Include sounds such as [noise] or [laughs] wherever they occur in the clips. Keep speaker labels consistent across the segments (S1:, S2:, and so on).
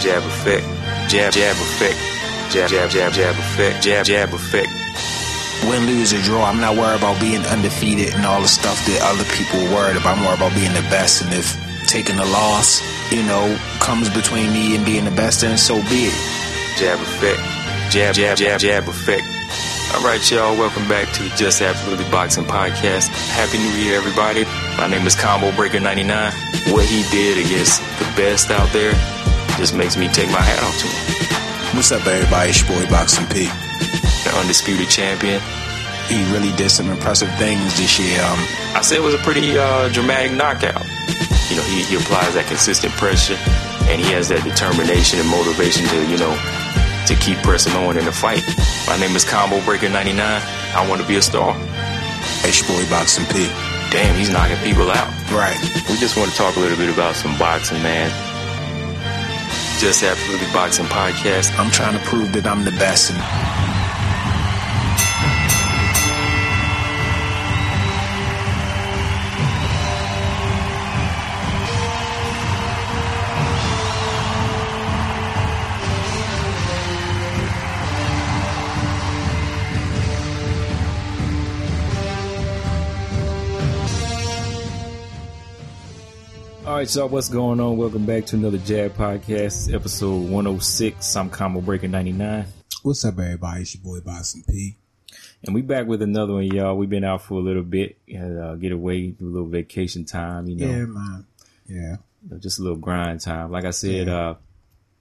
S1: jab effect, jab, jab effect, jab, jab, jab, jab effect, jab, jab effect.
S2: Win, lose, or draw, I'm not worried about being undefeated and all the stuff that other people are worried about. I'm worried about being the best. And if taking a loss, you know, comes between me and being the best, then so be it.
S1: Jab effect, jab, jab, jab, jab effect. All right, y'all, welcome back to the Just Absolutely Boxing Podcast. Happy New Year, everybody. My name is Combo Breaker 99. What he did against the best out there just makes me take my hat off to him.
S2: What's up, everybody? It's your boy Boxing P.
S1: The undisputed champion.
S2: He really did some impressive things this year. Um,
S1: I said it was a pretty uh, dramatic knockout. You know, he, he applies that consistent pressure and he has that determination and motivation to, you know, to keep pressing on in the fight. My name is Combo Breaker 99. I want to be a star.
S2: it's your boy Boxing P.
S1: Damn, he's knocking people out.
S2: Right.
S1: We just want to talk a little bit about some boxing, man. Just Absolutely Boxing Podcast.
S2: I'm trying to prove that I'm the best.
S3: Right, y'all, what's going on? Welcome back to another Jab Podcast, episode 106. I'm Combo Breaker 99.
S2: What's up, everybody? It's your boy Boxing P.
S3: And we back with another one, y'all. We've been out for a little bit, and uh, get away, do a little vacation time, you know.
S2: Yeah, man. Yeah.
S3: Just a little grind time. Like I said,
S2: Yeah.
S3: uh,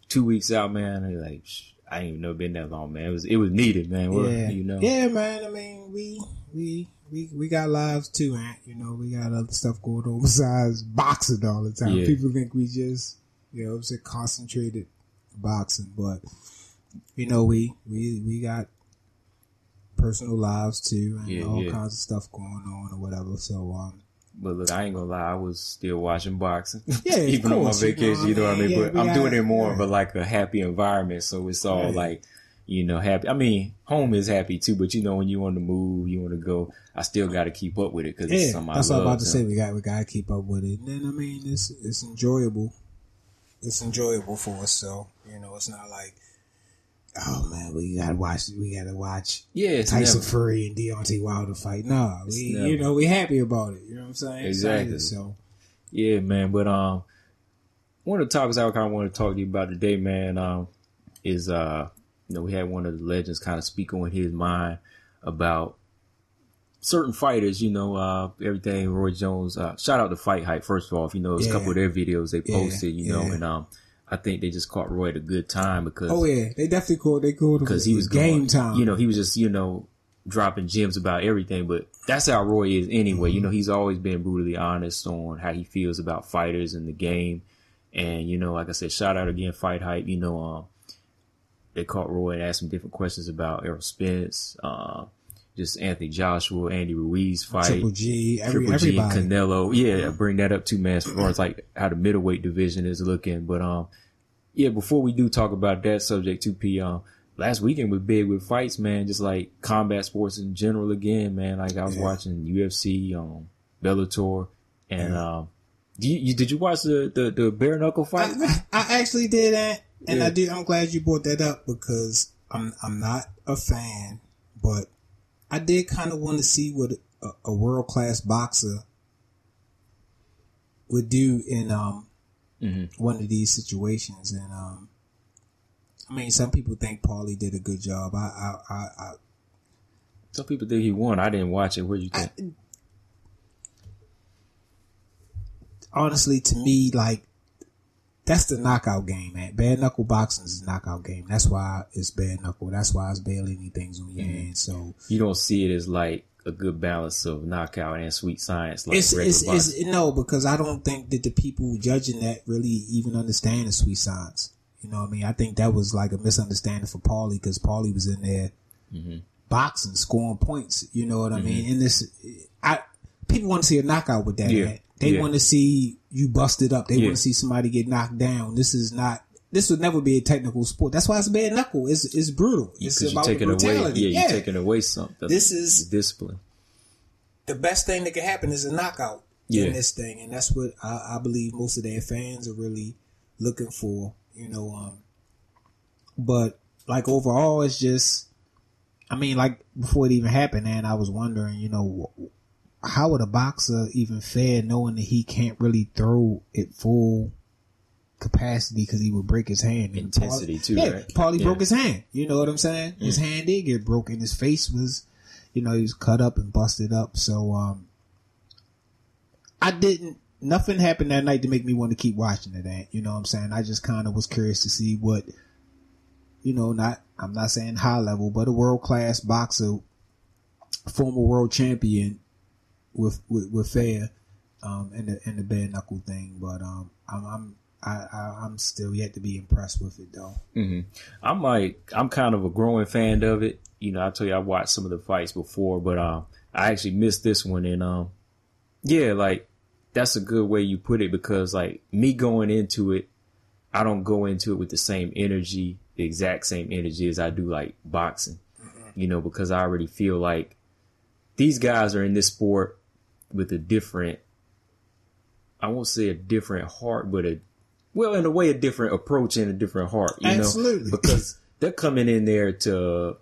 S3: two weeks out, man. Like I ain't even know been that long, man. It was it was needed, man. Well,
S4: yeah,
S3: you know.
S4: Yeah, man. I mean, we we we we got lives too, man. You know, we got other stuff going on besides boxing all the time.
S3: Yeah.
S4: People think we just, you know, it's a concentrated boxing, but you know, we we we got personal lives too, and
S3: Yeah,
S4: all
S3: yeah.
S4: kinds of stuff going on or whatever. So, um,
S3: But look, I ain't gonna lie, I was still watching boxing. [laughs]
S4: Yeah, [laughs]
S3: even on my
S4: course, you know
S3: vacation, you know,
S4: what I
S3: mean.
S4: mean?
S3: But I'm
S4: we
S3: doing it more of a like a happy environment, so it's all
S4: Right.
S3: like, you know, happy. I mean, home is happy too, but you know, when you want to move, you want to go. I still got to keep up with it because it's
S4: yeah,
S3: something
S4: that's
S3: I
S4: what I'm about to say. We got we got to keep up with it. And then I mean, it's it's enjoyable. It's enjoyable for us. So you know, it's not like, oh man, we gotta watch. We gotta watch
S3: Yeah, it's
S4: Tyson
S3: never-
S4: Fury and Deontay Wilder fight. No,
S3: It's
S4: we
S3: never-
S4: you know we happy about it. You know what I'm saying?
S3: Exactly.
S4: Excited, So
S3: Yeah, man. But um, one of the topics I kind of want to talk to you about today, man, um, is uh, you know, we had one of the legends kind of speak on his mind about certain fighters. You know, uh, everything Roy Jones. Uh, shout out to Fight Hype first of all. If you know, there's a couple of their videos they
S4: Yeah,
S3: posted. You know,
S4: yeah.
S3: and um, I think they just caught Roy at a good time because
S4: oh yeah, they definitely called they called him
S3: because he was
S4: game
S3: going,
S4: time.
S3: You know, he was just you know dropping gems about everything. But that's how Roy is anyway.
S4: Mm-hmm.
S3: You know, he's always been brutally honest on how he feels about fighters and the game. And you know, like I said, shout out again, Fight Hype. You know, um, they caught Roy and asked him different questions about Errol Spence, uh, just Anthony Joshua, Andy Ruiz fight.
S4: Triple G, every,
S3: Triple G and
S4: everybody.
S3: Canelo. Yeah, bring that up too, man, as far as like how the middleweight division is looking. But um, yeah, before we do talk about that subject two P. um, last weekend was big with fights, man. Just like combat sports in general again, man. Like I was
S4: Yeah.
S3: watching UFC, um, Bellator, and um, do you, you did you watch the the, the bare knuckle fight?
S4: I, I actually did that, and
S3: Yeah.
S4: I did. I'm glad you brought that up because I'm I'm not a fan, but I did kind of want to see what a, a world class boxer would do in um
S3: Mhm.
S4: one of these situations, and um. I mean, some people think Paulie did a good job. I, I, I, I
S3: Some people think he won. I didn't watch it. What do you think?
S4: honestly, to me, like that's the knockout game, man. Bare knuckle boxing is a knockout game. That's why it's bare knuckle. That's why it's barely anything's on your
S3: Mm-hmm.
S4: hands. So
S3: you don't see it as like a good balance of knockout and sweet science like
S4: it's, it's, it's no because I don't think that the people judging that really even understand the sweet science. You know what I mean? I think that was like a misunderstanding for Paulie because Paulie was in there
S3: Mm-hmm.
S4: boxing, scoring points. You know what I mean? And this, I people want to see a knockout with that.
S3: Yeah.
S4: Man. They
S3: Yeah.
S4: want to see you busted up. They
S3: Yeah.
S4: want to see somebody get knocked down. This is not. This would never be a technical sport. That's why it's bare knuckle. It's it's brutal. It's
S3: you're
S4: about the
S3: taking away,
S4: brutality.
S3: yeah, you're taking away something.
S4: This is-
S3: discipline.
S4: the best thing that can happen is a knockout
S3: Yeah.
S4: in this thing, and that's what I, I believe most of their fans are really looking for. you know. Um, but like overall, it's just, I mean, like before it even happened, and I was wondering, you know, how would a boxer even fare knowing that he can't really throw it full capacity because he would break his hand. And
S3: Intensity, too,
S4: Yeah,
S3: right?
S4: Paulie
S3: Yeah.
S4: broke his hand. You know what I'm saying? His hand did get broken. His face was, you know, he was cut up and busted up. So, um, I didn't. Nothing happened that night to make me want to keep watching it. Ant. You know what I'm saying? I just kind of was curious to see what, you know, not. I'm not saying high level, but a world class boxer, former world champion, with with, with Fair, um, and the and the bare knuckle thing. But um, I'm I'm I, I'm still yet to be impressed with it though.
S3: Mm-hmm. I'm like, I'm kind of a growing fan of it. You know, I tell you, I watched some of the fights before, but um, I actually missed this one, and um, yeah, like that's a good way you put it because like me going into it, I don't go into it with the same energy, the exact same energy as I do like boxing. You know, because I already feel like these guys are in this sport with a different, I won't say a different heart, but a well, in a way, a different approach and a different heart. You
S4: Absolutely.
S3: know, because they're coming in there to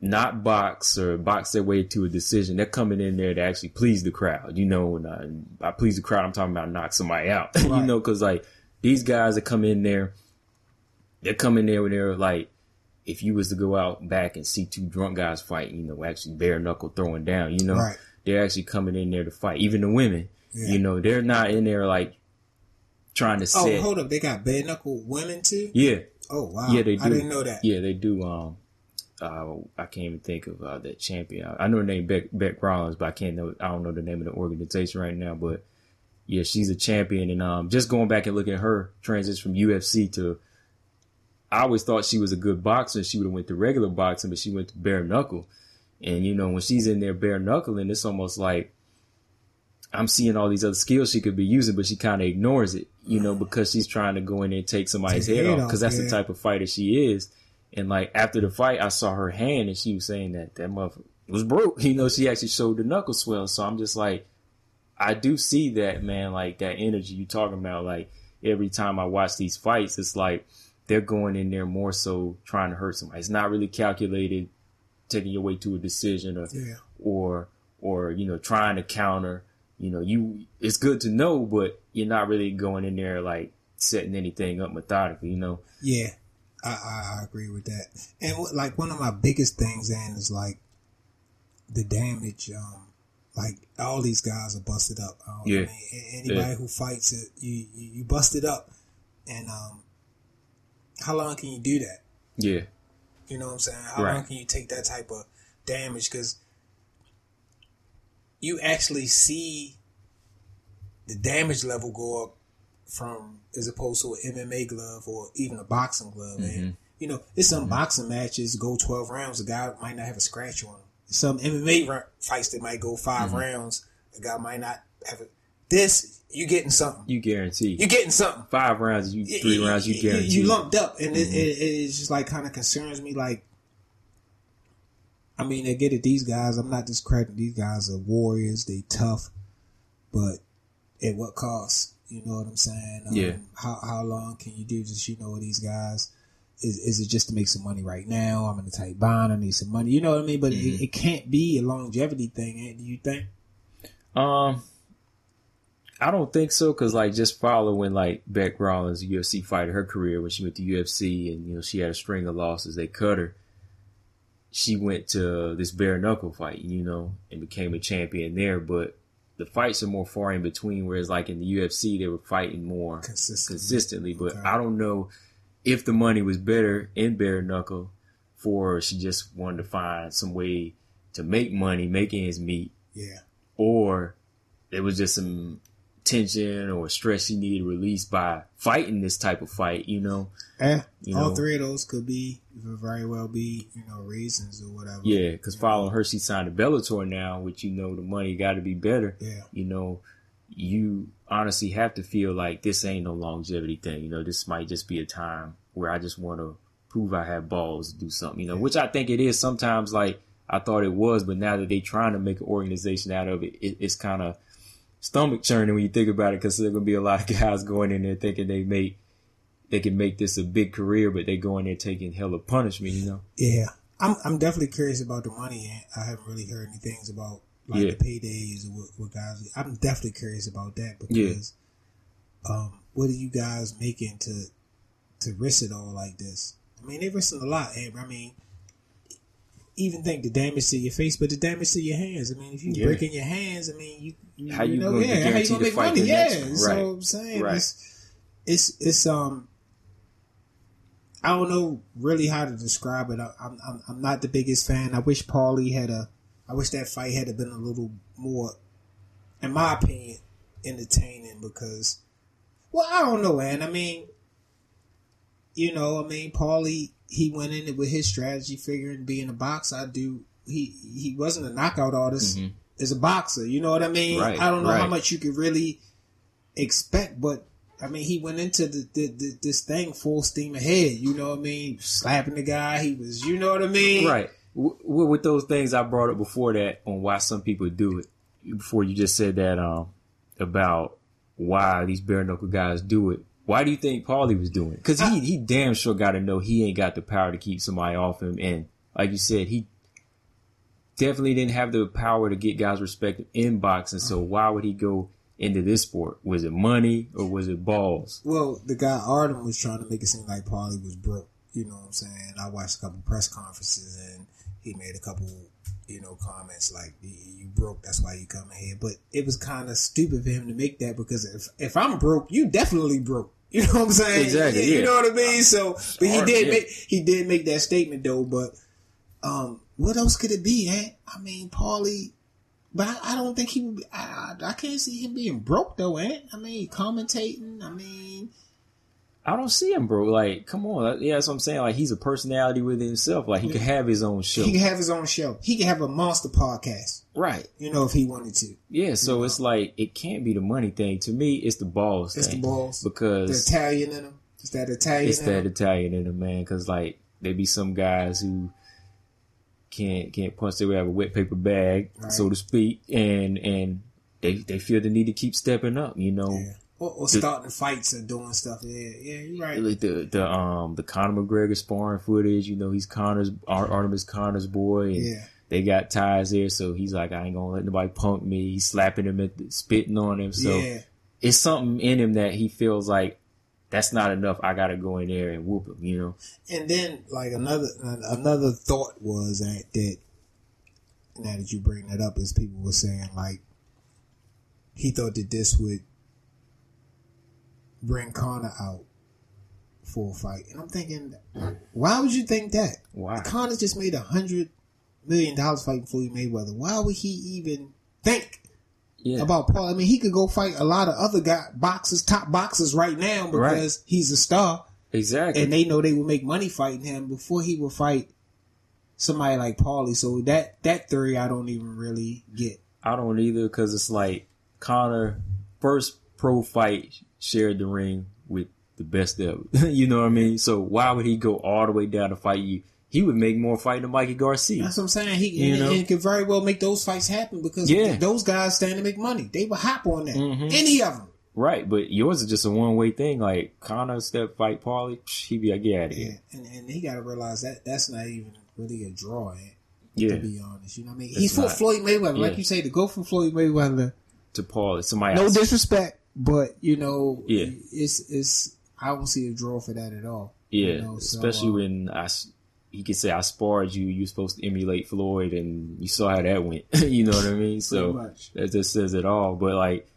S3: not box or box their way to a decision. They're coming in there to actually please the crowd. You know, and uh, by please the crowd, I'm talking about knock somebody out. [laughs] you know, because like these guys that come in there, they're coming there when they're like. If you was to go out back and see two drunk guys fight, you know, actually bare knuckle throwing down, you know,
S4: Right.
S3: They're actually coming in there to fight. Even the women,
S4: Yeah.
S3: you know, they're not in there like trying to
S4: Oh,
S3: set.
S4: hold up! They got bare knuckle women too.
S3: Yeah,
S4: Oh wow!
S3: yeah, they do.
S4: I didn't know that.
S3: Yeah, they do. Um, uh, I can't even think of uh, that champion. I know her name Beck Bec Rawlings, but I can't know. I don't know the name of the organization right now. But yeah, she's a champion, and um, just going back and looking at her transition from UFC to. I always thought she was a good boxer. She would have went to regular boxing, but she went to bare knuckle. And you know, when she's in there bare knuckling, it's almost like I'm seeing all these other skills she could be using, but she kind of ignores it, you know, because she's trying to go in there and take somebody's
S4: Take
S3: head off because that's
S4: yeah.
S3: the type of fighter she is. And like after the fight, I saw her hand and she was saying that that motherfucker was broke. [laughs] You know, she actually showed the knuckle swell. So I'm just like, I do see that, man, like that energy you talking about. Like every time I watch these fights, it's like they're going in there more so trying to hurt somebody. It's not really calculated, taking your way to a decision or
S4: Yeah.
S3: or or you know trying to counter. You know, you it's good to know, but you're not really going in there like setting anything up methodically. You know,
S4: Yeah, I, I, I agree with that. And like one of my biggest things, and is like the damage. Um, like all these guys are busted up. Um,
S3: Yeah.
S4: I mean, anybody
S3: Yeah.
S4: who fights it, you, you you busted up, and um, how long can you do that?
S3: yeah,
S4: You know what I'm saying? How
S3: Right.
S4: long can you take that type of damage? Because you actually see the damage level go up from as opposed to an MMA glove or even a boxing glove.
S3: Mm-hmm.
S4: And you know, it's some boxing matches go 12 rounds. A guy might not have a scratch on him. Some MMA fights that might go 5
S3: Mm-hmm.
S4: rounds. A guy might not have it. This you getting something.
S3: you guarantee
S4: You getting something
S3: five rounds, you three rounds, you guarantee.
S4: you lumped up, and it, it, it's just like kind of concerns me. Like, I mean, I get it. These guys, I'm not discrediting these guys are warriors. They tough, but at what cost? You know what I'm saying? Um,
S3: Yeah.
S4: How how long can you do this? You know, these guys. Is, is it just to make some money right now? I'm in a tight bond. I need some money. You know what I mean? But
S3: Mm-hmm.
S4: it, it can't be a longevity thing. eh, Do you think?
S3: Um, I don't think so because like just following like Bec Rawlings, UFC fighter, her career when she went to UFC and you know she had a string of losses, they cut her. She went to this bare knuckle fight, you know, and became a champion there. But the fights are more far in between. Whereas like in the UFC, they were fighting more
S4: Consistently.
S3: consistently. But
S4: Okay.
S3: I don't know if the money was better in bare knuckle, for she just wanted to find some way to make money, make ends meet
S4: Yeah.
S3: or it was just some tension or stress she needed released by fighting this type of fight, you know?
S4: Yeah.
S3: You
S4: All
S3: know.
S4: three of those could be very well be you know reasons or whatever.
S3: Yeah, because following her, she signed to Bellator now, which you know the money got to be better.
S4: Yeah.
S3: You know, you honestly have to feel like this ain't no longevity thing. You know, this might just be a time where I just want to prove I have balls to do something. You know, which I think it is sometimes. Like I thought it was, but now that they're trying to make an organization out of it, it it's kind of stomach churning when you think about it because there's gonna be a lot of [laughs] guys going in there thinking they make they can make this a big career, but they go in there taking hell hella punishment. You know.
S4: Yeah, I'm I'm definitely curious about the money. I haven't really heard any things about like
S3: Yeah.
S4: the paydays or what, what guys. I'm definitely curious about that because, um, what are you guys making to to risk it all like this? I mean, they risking a lot. And I mean, even think the damage to your face, but the damage to your hands. I mean, if you
S3: Yeah.
S4: breaking your hands, I mean, you, you
S3: How you
S4: know,
S3: gonna
S4: yeah, how you gonna
S3: to
S4: make money? Yeah,
S3: one?
S4: so
S3: Right.
S4: I'm saying
S3: Right.
S4: it's it's it's um. I don't know really how to describe it. I, I'm, I'm I'm not the biggest fan. I wish Paulie had a. I wish that fight had been a little more, in my opinion, entertaining because, well, I don't know, man. I mean, you know, I mean, Paulie he went in with his strategy, figuring being a boxer. I do. He he wasn't a knockout artist
S3: Mhm.
S4: as a boxer. You know what I mean?
S3: Right,
S4: I don't know how much you could really expect, but I mean, he went into the, the, the this thing full steam ahead. You know what I mean? Slapping the guy. He was. You know what I mean?
S3: Right. W- with those things I brought up before that on why some people do it. Before you just said that um about why these bare knuckle guys do it. Why do you think Paulie was doing it? Because he he damn sure got to know he ain't got the power to keep somebody off him, and like you said, he definitely didn't have the power to get guys respect in boxing. So why would he go into this sport? Was it money or was it balls?
S4: Well, the guy Artem was trying to make it seem like Paulie was broke. You know what I'm saying? I watched a couple press conferences and he made a couple, you know, comments like "You broke, that's why you coming here." But it was kind of stupid for him to make that because if if I'm broke, you definitely broke. You know what I'm saying?
S3: Exactly,
S4: You
S3: yeah.
S4: know what I mean? So, but he did make he did make that statement though. But um, what else could it be? Man? I mean, Paulie. But I, I don't think he would. Be, I, I I can't see him being broke though, Ant. I mean, commentating. I mean,
S3: I don't see him, bro. Like, come on. Yeah, that's what I'm saying. Like, he's a personality within himself. Like, he could have his own show.
S4: he can have his own show. He can have a monster podcast.
S3: Right.
S4: You know, if he wanted to.
S3: Yeah, so it's like it can't be the money thing. To me, it's the balls
S4: It's the
S3: thing.
S4: balls. The
S3: Because
S4: Italian in him. It's that Italian.
S3: it's
S4: in
S3: that
S4: him.
S3: Italian in them, man. Because like there be some guys who can't can't punch their way out of a wet paper bag,
S4: Right.
S3: so to speak, and and they they feel the need to keep stepping up. You know,
S4: Yeah. Or, or
S3: The-
S4: starting fights or doing stuff. Yeah, yeah, you're right.
S3: like the the um the Conor McGregor sparring footage. You know, he's Conor's Ar- Artem is Conor's boy, and
S4: Yeah.
S3: they got ties there. So he's like, I ain't gonna let nobody punk me. He's slapping him, the, spitting on him. So
S4: yeah.
S3: it's something in him that he feels like that's not enough. I gotta go in there and whoop him. You know.
S4: And then, like another another thought was that that now that you bring that up, is people were saying like he thought that this would bring Conor out for a fight, and I'm thinking, why would you think that?
S3: Why?
S4: Conor just made a hundred million dollars fighting Floyd Mayweather. Why would he even think
S3: Yeah.
S4: about Paul? I mean, he could go fight a lot of other guy boxers, top boxers right now because he's a star
S3: exactly.
S4: and they know they would make money fighting him before he would fight somebody like Paulie. So that that theory I don't even really get.
S3: I don't either because it's like Conor first pro fight shared the ring with the best ever. [laughs] you know what I mean? So why would he go all the way down to fight you? He would make more fighting than Mikey Garcia.
S4: That's what I'm saying. He
S3: You
S4: and,
S3: know?
S4: and could very well make those fights happen because
S3: Yeah.
S4: those guys stand to make money. They would hop on that.
S3: Mhm.
S4: Any of them.
S3: Right, but yours is just a one way thing. Like Conor step fight Paulie, he'd be like, get out of
S4: Yeah,
S3: here.
S4: and and he got to realize that that's not even really a draw. eh,
S3: Yeah,
S4: To be honest, you know what I mean.
S3: It's
S4: He fought
S3: not.
S4: Floyd Mayweather,
S3: Yeah.
S4: like you say, to go from Floyd Mayweather.
S3: to Paulie, somebody
S4: No
S3: else.
S4: disrespect, but you know,
S3: Yeah.
S4: it's it's. I don't see a draw for that at all.
S3: Yeah,
S4: You know, so,
S3: especially
S4: uh,
S3: when I he could say I sparred you. You're supposed to emulate Floyd, and you saw how that went. [laughs] you know what I mean? So that just says it all. But like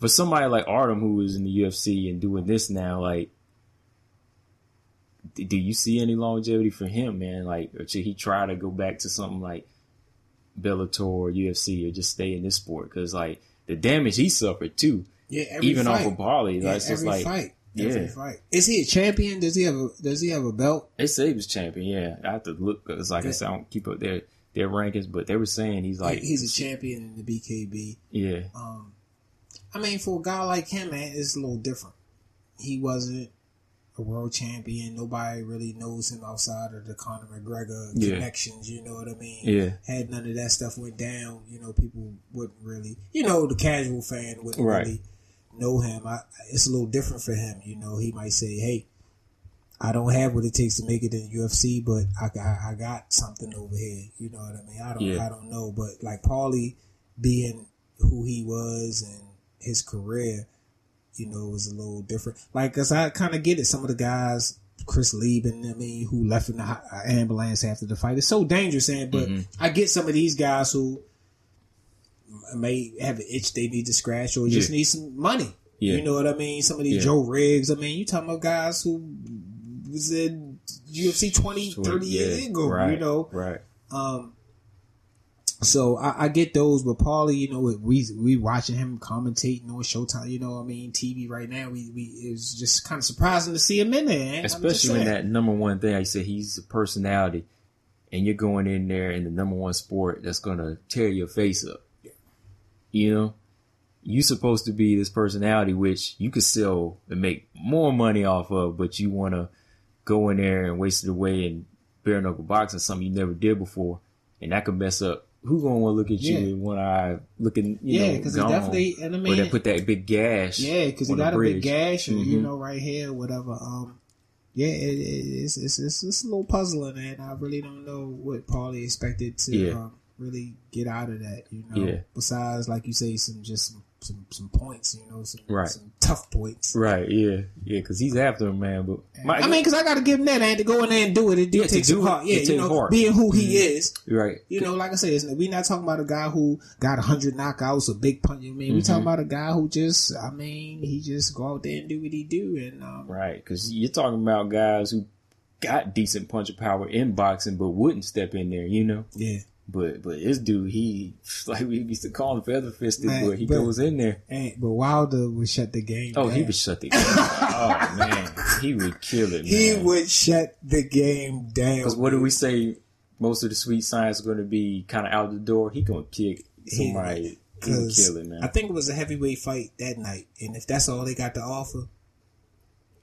S3: for somebody like Artem, who is in the UFC and doing this now, like, do you see any longevity for him, man? Like, or should he try to go back to something like Bellator or UFC, or just stay in this sport? Because like the damage he suffered too,
S4: Yeah, every
S3: even
S4: fight.
S3: off of
S4: Yeah,
S3: that's just
S4: every
S3: like.
S4: fight.
S3: yeah.
S4: Every fight. Is he a champion? Does he have a Does he have a belt?
S3: They say he was champion. Yeah, I have to look because, like I said, I don't keep up their their rankings, but they were saying he's like,
S4: he's a champion in the BKB.
S3: yeah,
S4: Um, I mean, for a guy like him, man, it's a little different. He wasn't a world champion. Nobody really knows him outside of the Conor McGregor
S3: Yeah.
S4: connections. You know what I mean?
S3: yeah,
S4: Had none of that stuff went down, you know, people wouldn't really, you know, the casual fan wouldn't
S3: Right.
S4: really know him. I, it's a little different for him. You know, he might say, "Hey, I don't have what it takes to make it in UFC, but I got I got something over here. You know what I mean? I don't
S3: Yeah.
S4: I don't know, but like Paulie being who he was and his career, you know, was a little different. Like, cause I kind of get it. Some of the guys, Chris Leben, I mean, who left in the ambulance after the fight, it's so dangerous. And but
S3: Mm-hmm.
S4: I get some of these guys who may have an itch they need to scratch or just
S3: Yeah.
S4: need some money.
S3: Yeah.
S4: You know what I mean? Some of these
S3: Yeah.
S4: Joe Riggs. I mean, you talking about guys who was in UFC 20, 30 years ago.
S3: right,
S4: You know,
S3: right?
S4: um, so I, I get those, but Paulie, you know, we we watching him commentating on Showtime. You know, what I mean, TV right now. We we it's just kind of surprising to see him in there, man. I'm just
S3: Especially when
S4: saying.
S3: that number one thing, you said, he's a personality, and you're going in there in the number one sport that's gonna tear your face up. You know, you supposed to be this personality which you could sell and make more money off of, but you want to go in there and waste it away and bare knuckle boxing something you never did before, and that could mess up. Who gonna want to look at you
S4: Yeah.
S3: with one eye looking? You
S4: yeah, because it
S3: gone,
S4: definitely, and I
S3: or
S4: mean,
S3: they put that big gash.
S4: Yeah, because he got a big gash, and you
S3: Mhm.
S4: know, right here, whatever. Um, yeah, it, it's, it's it's it's a little puzzling, and I really don't know what Paulie expected to
S3: Yeah.
S4: um, really get out of that. You know,
S3: Yeah.
S4: besides like you say, some just some some, some points. You know, some
S3: Right.
S4: some tough points.
S3: Right, yeah, yeah, because he's after him, man. But my,
S4: I mean, because I got to give him that, and to go in there and do it, it do
S3: Yeah,
S4: take some heart. Yeah, you know,
S3: heart.
S4: being who he
S3: Mhm.
S4: is.
S3: right,
S4: You know, like I said, we're not talking about a guy who got hundred knockouts, a big punch. I mean, we
S3: Mhm.
S4: talking about a guy who just, I mean, he just go out there and do what he do, and um,
S3: right, because you're talking about guys who got decent puncher power in boxing, but wouldn't step in there, you know.
S4: yeah.
S3: But but this dude, he [laughs] like we used to call him feather fisted, but he
S4: but-
S3: goes in there.
S4: And, but Wilder would shut the game.
S3: Oh, he
S4: down.
S3: would shut the [laughs] game. oh man, he would kill it. Man.
S4: He would shut the game down.
S3: Because what do we say? Most of the sweet science are going to be kind of out the door. He gonna kick
S4: He-
S3: somebody. He, kill it, man.
S4: I think it was a heavyweight fight that night, and if that's all they got to offer,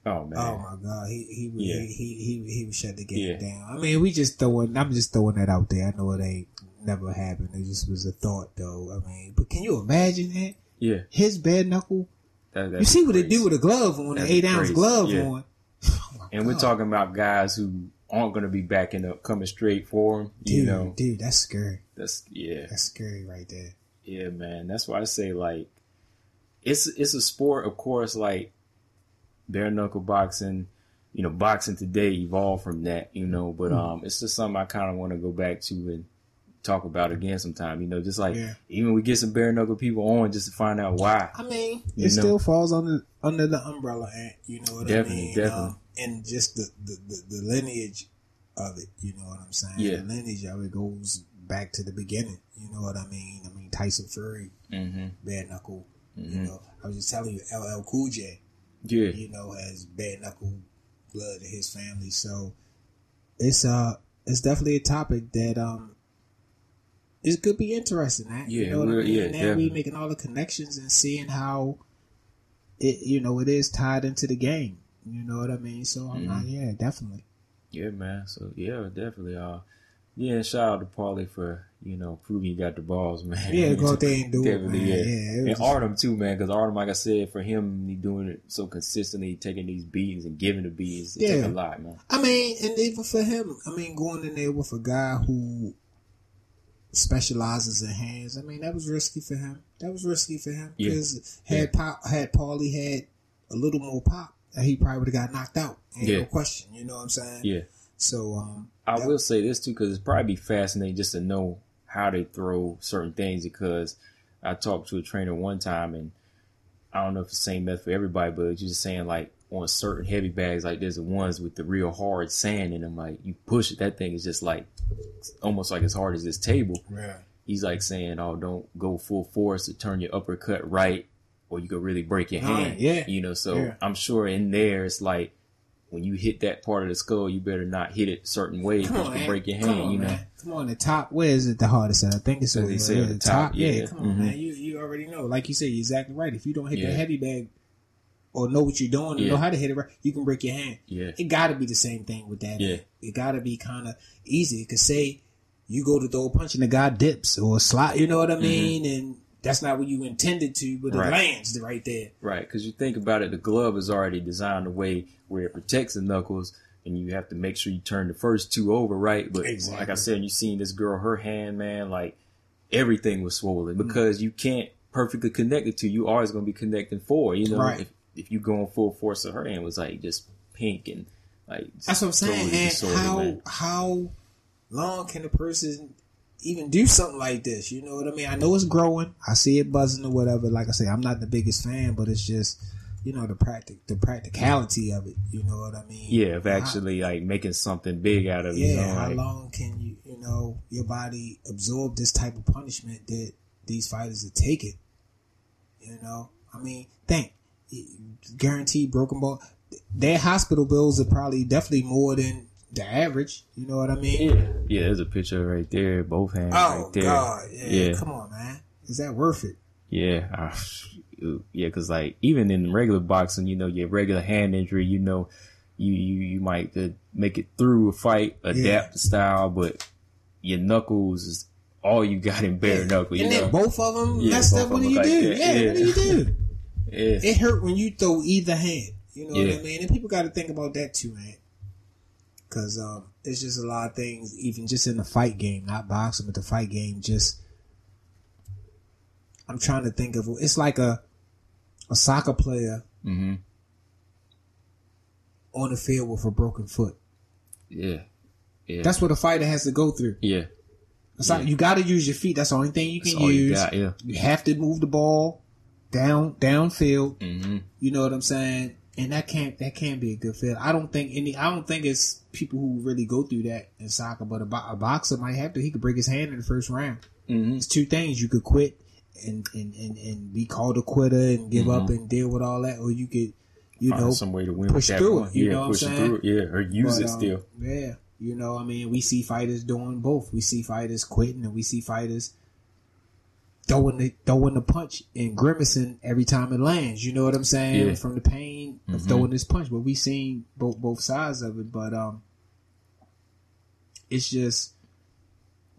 S3: oh man.
S4: oh my god, he he would
S3: Yeah.
S4: he, he he he would shut the game
S3: Yeah.
S4: down. I mean, we just throwing. I'm just throwing that out there. I know it ain't never happened. It just was a thought, though. I mean, but can you imagine that
S3: yeah.
S4: his bare knuckle?
S3: That,
S4: You see what they
S3: crazy.
S4: do with a glove on, an eight ounce glove
S3: Yeah.
S4: on. [laughs] Oh
S3: And we're talking about guys who aren't going to be backing up, coming straight for him. You
S4: dude,
S3: know,
S4: dude, that's scary.
S3: that's yeah,
S4: That's scary right there.
S3: yeah, man. That's why I say like, it's it's a sport, of course. Like bare knuckle boxing, you know, boxing today evolved from that, you know. But
S4: Hmm.
S3: um, it's just something I kind of want to go back to and talk about again sometime. You know, just like
S4: Yeah.
S3: even we get some bare knuckle people on just to find out why.
S4: I mean,
S3: You
S4: it
S3: know.
S4: still falls under under the umbrella, Ant. You know what
S3: Definitely,
S4: I mean?
S3: definitely.
S4: Um, and just the, the, the, the lineage of it. You know what I'm saying?
S3: Yeah.
S4: The lineage of it goes back to the beginning. You know what I mean? I mean Tyson Fury,
S3: hmm
S4: bare knuckle. You
S3: Mhm.
S4: know, I was just telling you, LL Cool J.
S3: Yeah,
S4: You know, has bare knuckle blood in his family. So it's uh it's definitely a topic that um. It could be interesting, Ant. you know what I mean?
S3: yeah,
S4: now we making all the connections and seeing how it you know it is tied into the game. You know what I mean? So I'm
S3: Mm-hmm.
S4: yeah, definitely.
S3: Yeah, man. So yeah, definitely. Uh, yeah, and shout out to Paulie for you know proving he got the balls, [laughs] man.
S4: Yeah, go out there and do it,
S3: Definitely,
S4: man.
S3: Yeah,
S4: Yeah, it
S3: and Artem too, man. Because Artem, like I said, for him, he doing it so consistently, taking these beatings and giving the beatings, it
S4: Yeah.
S3: a lot, man.
S4: I mean, and even for him, I mean, going in there with a guy who specializes in hands, I mean, that was risky for him. That was risky for him
S3: Yeah.
S4: because had pop, had Paulie had a little more pop, he probably would have got knocked out. Ain't
S3: Yeah.
S4: no question. You know what I'm saying?
S3: Yeah,
S4: So, um,
S3: I will say this too, because it's probably be fascinating just to know how they throw certain things. Because I talked to a trainer one time, and I don't know if it's the same method for everybody, but you're just saying like on certain heavy bags, like there's the ones with the real hard sand in them. Like you push it, that thing is just like almost like as hard as this table.
S4: yeah.
S3: He's like saying, "Oh, don't go full force to turn your uppercut right, or you could really break your hand."
S4: yeah.
S3: you know. So
S4: Yeah.
S3: I'm sure in there it's like when you hit that part of the skull, you better not hit it certain way because you can break your hand.
S4: on,
S3: you know.
S4: man. Come on, the top. Where is it the hardest at? I think it's over there,
S3: the top, yeah.
S4: come on,
S3: Mhm.
S4: man. You you already know. Like you said, you're exactly right. If you don't hit
S3: Yeah.
S4: the heavy bag or know what you're doing and
S3: Yeah.
S4: know how to hit it right, you can break your hand.
S3: Yeah,
S4: It got to be the same thing with that.
S3: Yeah.
S4: It got to be kind of easy. Cause say you go to throw a punch and the guy dips or slide, you know what I
S3: Mm-hmm.
S4: mean? And that's not what you intended to, but
S3: Right.
S4: it lands right there.
S3: Right, because you think about it, the glove is already designed a way where it protects the knuckles, and you have to make sure you turn the first two over, right? But like I said, you seen this girl, her hand, man, like everything was swollen because you can't perfectly connect the two. You always gonna be connecting four, you know.
S4: Right.
S3: If if you going full force, so her hand was like just pink and like
S4: That's what I'm saying.
S3: totally
S4: and how
S3: man.
S4: how long can a person even do something like this? You know what I mean? I know it's growing. I see it buzzing or whatever. Like I say, I'm not the biggest fan, but it's just you know the practic the practicality of it. You know what I mean?
S3: Yeah, of
S4: How-
S3: actually like making something big out of it.
S4: yeah.
S3: you know,
S4: how
S3: like-
S4: long can you you know your body absorb this type of punishment that these fighters are taking? You know, I mean, think guaranteed broken bone. Their hospital bills are probably definitely more than the average. You know what I mean?
S3: Yeah, yeah. There's a picture right there, both hands
S4: Oh
S3: right there.
S4: God, yeah,
S3: Yeah.
S4: Come on, man. Is that worth it?
S3: Yeah, uh, yeah, because like even in regular boxing, you know, your regular hand injury, you know, you you you might uh, make it through a fight, adapt
S4: Yeah.
S3: the style, but your knuckles is all you got in bare knuckle.
S4: And
S3: know,
S4: then both of them
S3: Yeah,
S4: messed up. What do you
S3: like
S4: do?
S3: that,
S4: Yeah,
S3: yeah.
S4: what do you do? [laughs]
S3: yeah,
S4: it hurt when you throw either hand. You know
S3: Yeah.
S4: what I mean? And people got to think about that too, man. Because um, it's just a lot of things, even just in the fight game, not boxing, but the fight game. Just, I'm trying to think of. It's like a a soccer player
S3: hmm
S4: on the field with a broken foot.
S3: yeah, yeah,
S4: That's what a fighter has to go through.
S3: yeah.
S4: It's like you got to use your feet. That's the only thing you can
S3: all you
S4: use.
S3: got. Yeah.
S4: You have to move the ball down downfield.
S3: hmm
S4: You know what I'm saying? And that can't that can't be a good fit. I don't think any. I don't think it's people who really go through that in soccer. But a, bo- a boxer might have to. He could break his hand in the first round.
S3: hmm
S4: It's two things. You could quit and and and, and be called a quitter and give up and deal with all that, or you could, you
S3: Find
S4: know,
S3: some way to win
S4: push through it, you
S3: yeah,
S4: know what I'm
S3: push
S4: saying?
S3: through it. Yeah, or use
S4: but,
S3: it
S4: um,
S3: still.
S4: Yeah, you know, I mean, we see fighters doing both. We see fighters quitting, and we see fighters throwing the throwing the punch and grimacing every time it lands. You know what I'm saying?
S3: Yeah.
S4: From the pain of
S3: Mhm.
S4: throwing this punch, but we seen both both sides of it. But um, it's just.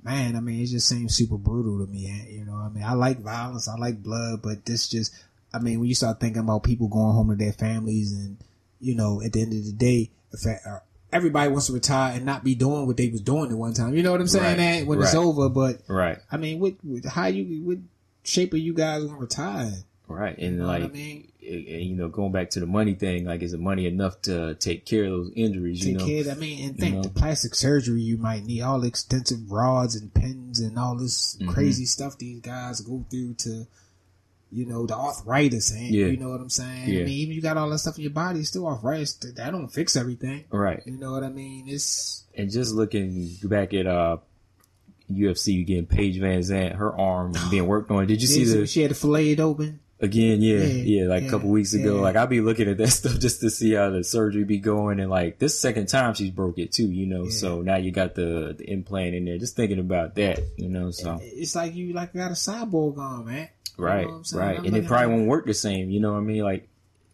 S4: Man, I mean, it just seems super brutal to me. You know, I mean, I like violence, I like blood, but this just, I mean, when you start thinking about people going home to their families and, you know, at the end of the day, uh, everybody wants to retire and not be doing what they was doing at one time. You know what I'm saying?
S3: Right,
S4: man? When it's over, but
S3: Right,
S4: I mean, what, what how you, what shape are you guys gonna retire?
S3: right, and
S4: know what
S3: like
S4: I mean?
S3: and, you know, going back to the money thing, like, is the money enough to take care of those injuries? you
S4: Take
S3: know,
S4: care. I mean, and think
S3: know?
S4: the plastic surgery you might need, all the extensive rods and pins and all this
S3: Mhm.
S4: crazy stuff these guys go through to, you know, the arthritis. And
S3: Yeah.
S4: you know what I'm saying?
S3: Yeah.
S4: I mean, even you got all that stuff in your body, it's still arthritis. That that don't fix everything.
S3: right.
S4: You know what I mean? It's
S3: And just looking back at uh UFC, you getting Paige VanZant, her arm [gasps] being worked on. Did you see the
S4: she had to fillet it open.
S3: again? Yeah,
S4: Yeah,
S3: yeah, like a couple weeks ago. Like I'll be looking at that [laughs] stuff just to see how the surgery be going. And like this second time she's broke it too, you know. So now you got the the implant in there. Just thinking about that, you know. So
S4: It's like you like got a cyborg on, man.
S3: Right,
S4: You know what I'm saying?
S3: right,
S4: I'm
S3: and it probably won't work the same. You know what I mean? Like